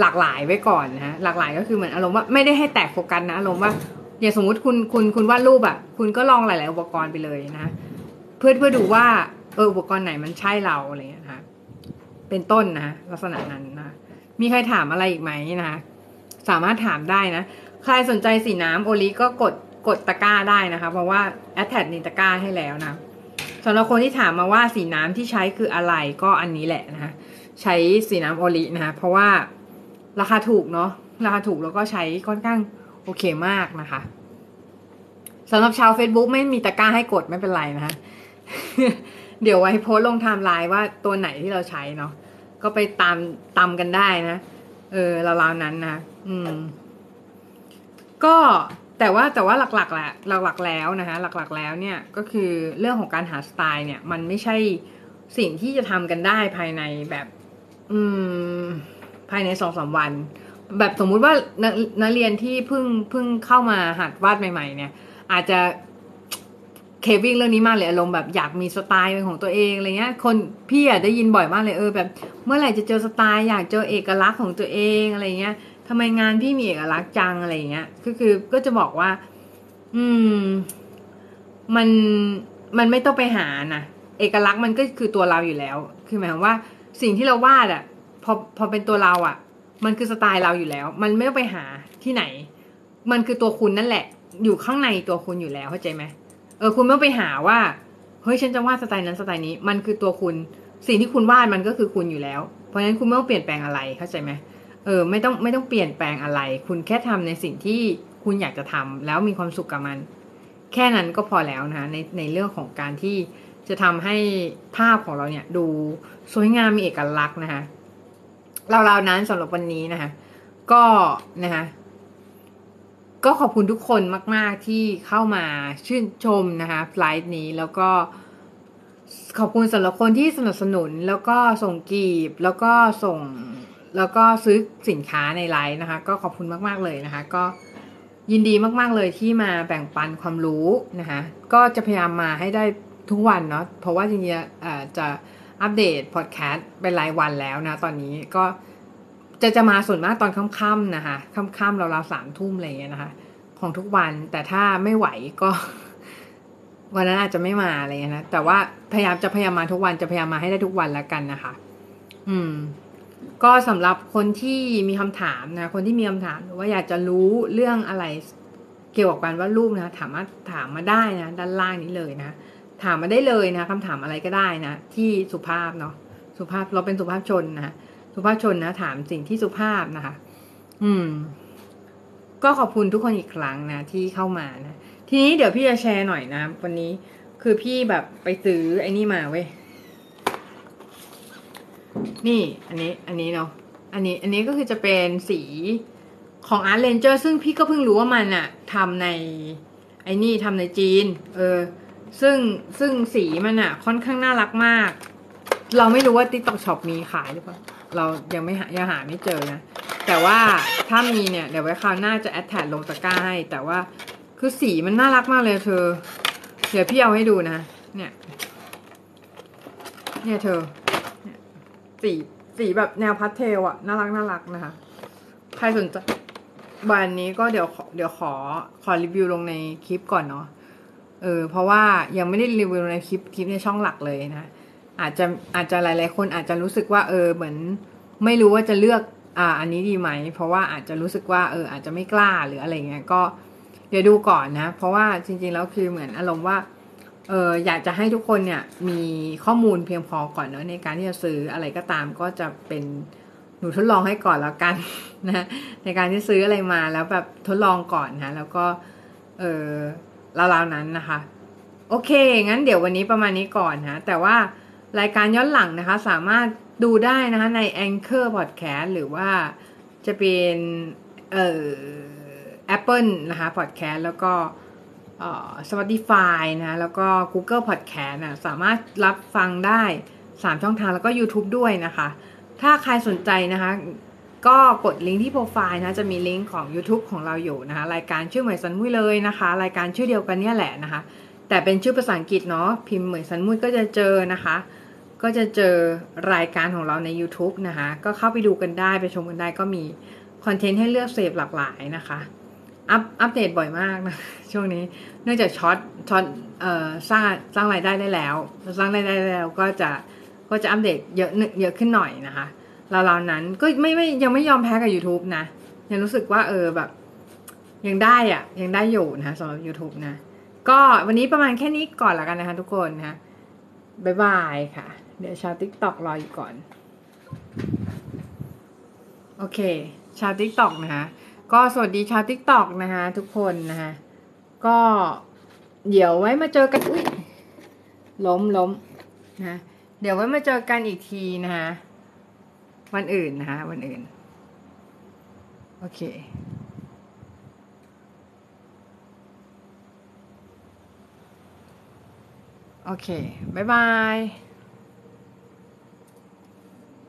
หลากหลายไว้ก่อนนะฮะหลากหลายก็คือเหมือนอารมณ์ว่าไม่ได้ให้แตกโฟกัสนะอารมณ์ว่าอย่างสมมุติคุณคุณคุณวาดรูปอะ่ะ คุณก็ลองหลาย ๆ อุปกรณ์ไปเลยนะเพื่อเพื่อดูว่าเอออุปกรณ์ไหนมันใช่เราอะไรอย่างเงี้ยนะคะเป็นต้นนะลักษณะนั้นนะมีใครถามอะไรอีกไหมนะสามารถถามได้นะ ใครสนใจสีน้ำโอลิก็กดกดตะกร้าได้นะคะ เพราะว่าแอดแท็นิตะกร้าให้แล้วนะสำหรับคนที่ถามมาว่าสีน้ำที่ใช้คืออะไรก็อันนี้แหละนะคะ ใช้สีน้ำโอลินะคะเพราะว่าราคาถูกเนาะราคาถูกแล้วก็ใช้ค่อนข้างโอเคมากนะคะสำหรับชาว Facebook ไม่มีตะกร้าให้กดไม่เป็นไรนะคะเดี๋ยวไว้โพสลงไทม์ไลน์ว่าตัวไหนที่เราใช้เนาะก็ไปตามตามกันได้นะ เออราวๆนั้นนะอืม ก็แต่ว่าแต่ว่าหลักๆแหละหลักๆแล้วนะคะหลักๆแล้วเนี่ยก็คือเรื่องของการหาสไตล์เนี่ย มันไม่ใช่สิ่งที่จะทำกันได้ภายในแบบ อืม ภายในสองสามวัน แบบสมมุติว่านักนักเรียนที่เพิ่งเพิ่งเข้ามาหัดวาดใหม่ ๆ เนี่ย อาจจะเควิ่งเรื่องนี้มากเลยอารมณ์แบบอยากมีสไตล์เป็นของตัวเองอะไรเงี้ย คนพี่อะได้ยินบ่อยมากเลยเออแบบ เมื่อไหร่จะเจอสไตล์อยากเจอเอกลักษณ์ของตัวเองอะไรเงี้ยทำไมงานพี่มีเอกลักษณ์จังอะไรเงี้ยก็คือก็จะบอกว่า อืม มันมันไม่ต้องไปหานะเอกลักษณ์มันก็คือตัวเราอยู่แล้ว คือหมายความว่า สิ่งที่เราวาดอะพอพอเป็นตัวเราอะมันคือสไตล์เราอยู่แล้ว มันไม่ต้องไปหาที่ไหน มันคือตัวคุณนั่นแหละ อยู่ข้างในตัวคุณอยู่แล้วเข้าใจไหมเออคุณไม่ต้องไปหาว่าเฮ้ยฉันจะวาดสไตล์นั้นสไตล์นี้ มันคือตัวคุณ สิ่งที่คุณวาดมันก็คือคุณอยู่แล้ว เพราะฉะนั้นคุณไม่ต้องเปลี่ยนแปลงอะไรเข้าใจไหมเออไม่ต้องไม่ต้องเปลี่ยนแปลงอะไร คุณแค่ทำในสิ่งที่คุณอยากจะทำแล้วมีความสุขกับมัน แค่นั้นก็พอแล้วนะในในเรื่องของการที่ จะทำให้ภาพของเราเนี่ยดูสวยงามมีเอกลักษณ์นะคะเราๆนั้นสำหรับวันนี้นะคะ ก็นะคะก็ขอบคุณทุกคนมาก ๆ ที่เข้ามาชื่นชมนะคะไลฟ์นี้แล้วก็ขอบคุณสำหรับคนที่สนับสนุนแล้วก็ส่งกีบแล้วก็ส่งแล้วก็ซื้อสินค้าในไลฟ์นะคะ ก็ขอบคุณมาก ๆ เลยนะคะ ก็ยินดีมาก ๆ เลยที่มาแบ่งปันความรู้นะคะ ก็จะพยายามมาให้ได้ ทุกวันเนาะเพราะว่าจริงๆจะอัปเดตพอดแคสต์เป็นรายวันแล้วนะ ตอนนี้ก็จะจะมาส่วนมากตอนค่ำๆนะคะค่ำๆเราเราสามทุ่มอะไรอย่างเงี้ยนะคะ ของทุกวันแต่ถ้าไม่ไหวก็วันนั้นอาจจะไม่มาอะไรเงี้ยนะแต่ว่าพยายามจะพยายามมาทุกวันจะพยายามมาให้ได้ทุกวันแล้วกันนะคะ อืม ก็สำหรับคนที่มีคำถามนะคนที่มีคำถามหรือว่าอยากจะรู้เรื่องอะไรเกี่ยวกับการวาดรูปนะถามมาถามมาได้นะด้านล่างนี้เลยนะ ถามมาได้เลยนะคำถามอะไรก็ได้นะ ที่สุภาพเนาะสุภาพเราเป็นสุภาพชนนะสุภาพชนนะถามสิ่งที่สุภาพนะคะ อืม ก็ขอบคุณทุกคนอีกครั้งนะที่เข้ามานะทีนี้เดี๋ยวพี่จะแชร์หน่อยนะ วันนี้คือพี่แบบไปซื้อไอ้นี่มาเว้ยนี่ อันนี้ อันนี้เนาะอันนี้ อันนี้ก็คือจะเป็นสีของ Art Ranger ซึ่งพี่ก็เพิ่งรู้ว่ามันอะทำใน ไอ้นี่ทำในจีน เออ ซึ่งซึ่งสีมันอะค่อนข้างน่ารักมาก เราไม่รู้ว่า TikTok Shop มีขายหรือเปล่า เรายังไม่หายังหาไม่เจอนะ แต่ว่าถ้ามีเนี่ย เดี๋ยวไว้คราวหน้าจะแอดแท็ลงตะกร้าให้ แต่ว่าคือสีมันน่ารักมากเลยเธอ เดี๋ยวพี่เอาให้ดูนะ เนี่ย เนี่ยเธอสีสีแบบแนวพาสเทลอะน่ารักน่ารักนะคะ ใครสนใจวันนี้ก็เดี๋ยวเดี๋ยวขอขอรีวิวลงในคลิปก่อนเนาะ เออเพราะว่ายังไม่ได้รีวิวในคลิปคลิปในช่องหลักเลยนะ อาจจะอาจจะหลายๆคนอาจจะรู้สึกว่า เออเหมือน ไม่รู้ว่าจะเลือกอ่าอันนี้ดีไหม เพราะว่าอาจจะรู้สึกว่าเอออาจจะไม่กล้าหรืออะไรเงี้ยก็เดี๋ยวดูก่อนนะ เพราะว่าจริง ๆ แล้วคือเหมือนอารมณ์ว่าเอออยากจะให้ทุกคนเนี่ยมีข้อมูลเพียงพอก่อนเนาะในการที่จะซื้ออะไรก็ตามก็จะเป็นหนูทดลองให้ก่อนแล้วกันนะในการที่ซื้ออะไรมาแล้วแบบทดลองก่อนนะแล้วก็เออ ราวๆนั้นนะคะ โอเค งั้นเดี๋ยววันนี้ประมาณนี้ก่อนนะแต่ว่ารายการย้อนหลังนะคะ สามารถดูได้นะคะใน Anchor Podcast หรือว่าจะเป็นเอ่อ Apple นะคะ Podcast แล้วก็เอ่อ Spotify นะแล้วก็ Google Podcast นะสามารถรับฟังได้ 3 ช่องทางแล้วก็ YouTube ด้วยนะคะ ถ้าใครสนใจนะคะ ก็กดลิงก์ที่โปรไฟล์นะจะมีลิงก์ของ YouTube ของเราอยู่นะคะรายการชื่อเหมยสันมุยเลยนะคะ รายการชื่อเดียวกันเนี่ยแหละนะคะ แต่เป็นชื่อภาษาอังกฤษเนาะพิมพ์เหมยสันมุยก็จะเจอนะคะ ก็จะเจอรายการของเราใน YouTube นะคะก็เข้าไปดูกันได้ไปชมกันได้ก็มีคอนเทนต์ให้เลือกเสพหลากหลายนะคะอัพอัปเดตบ่อยมากนะช่วงนี้เนื่องจาก Shorts Shorts เอ่อสร้างสร้างรายได้ได้แล้ว สร้างรายได้ได้แล้วก็จะก็จะอัปเดตเยอะนึเยอะขึ้นหน่อยนะคะ ราวๆนั้น ก็ไม่ไม่ยังไม่ยอมแพ้กับ YouTube นะ ยังรู้สึกว่าเออแบบ ยังได้อะยังได้อยู่นะคะสำหรับ YouTube นะ ก็วันนี้ประมาณแค่นี้ก่อนละกันนะคะทุกคนนะคะบ๊ายบายค่ะ เดี๋ยวชาว TikTok รออยู่ก่อน โอเค ชาว TikTok นะคะ ก็สวัสดีชาว TikTok นะคะทุกคนนะคะก็เดี๋ยวไว้มาเจอกันอุ้ยล้มล้มนะเดี๋ยวไว้มาเจอกันอีกทีนะคะ วันอื่นนะคะวันอื่น โอเค โอเค บ๊ายบาย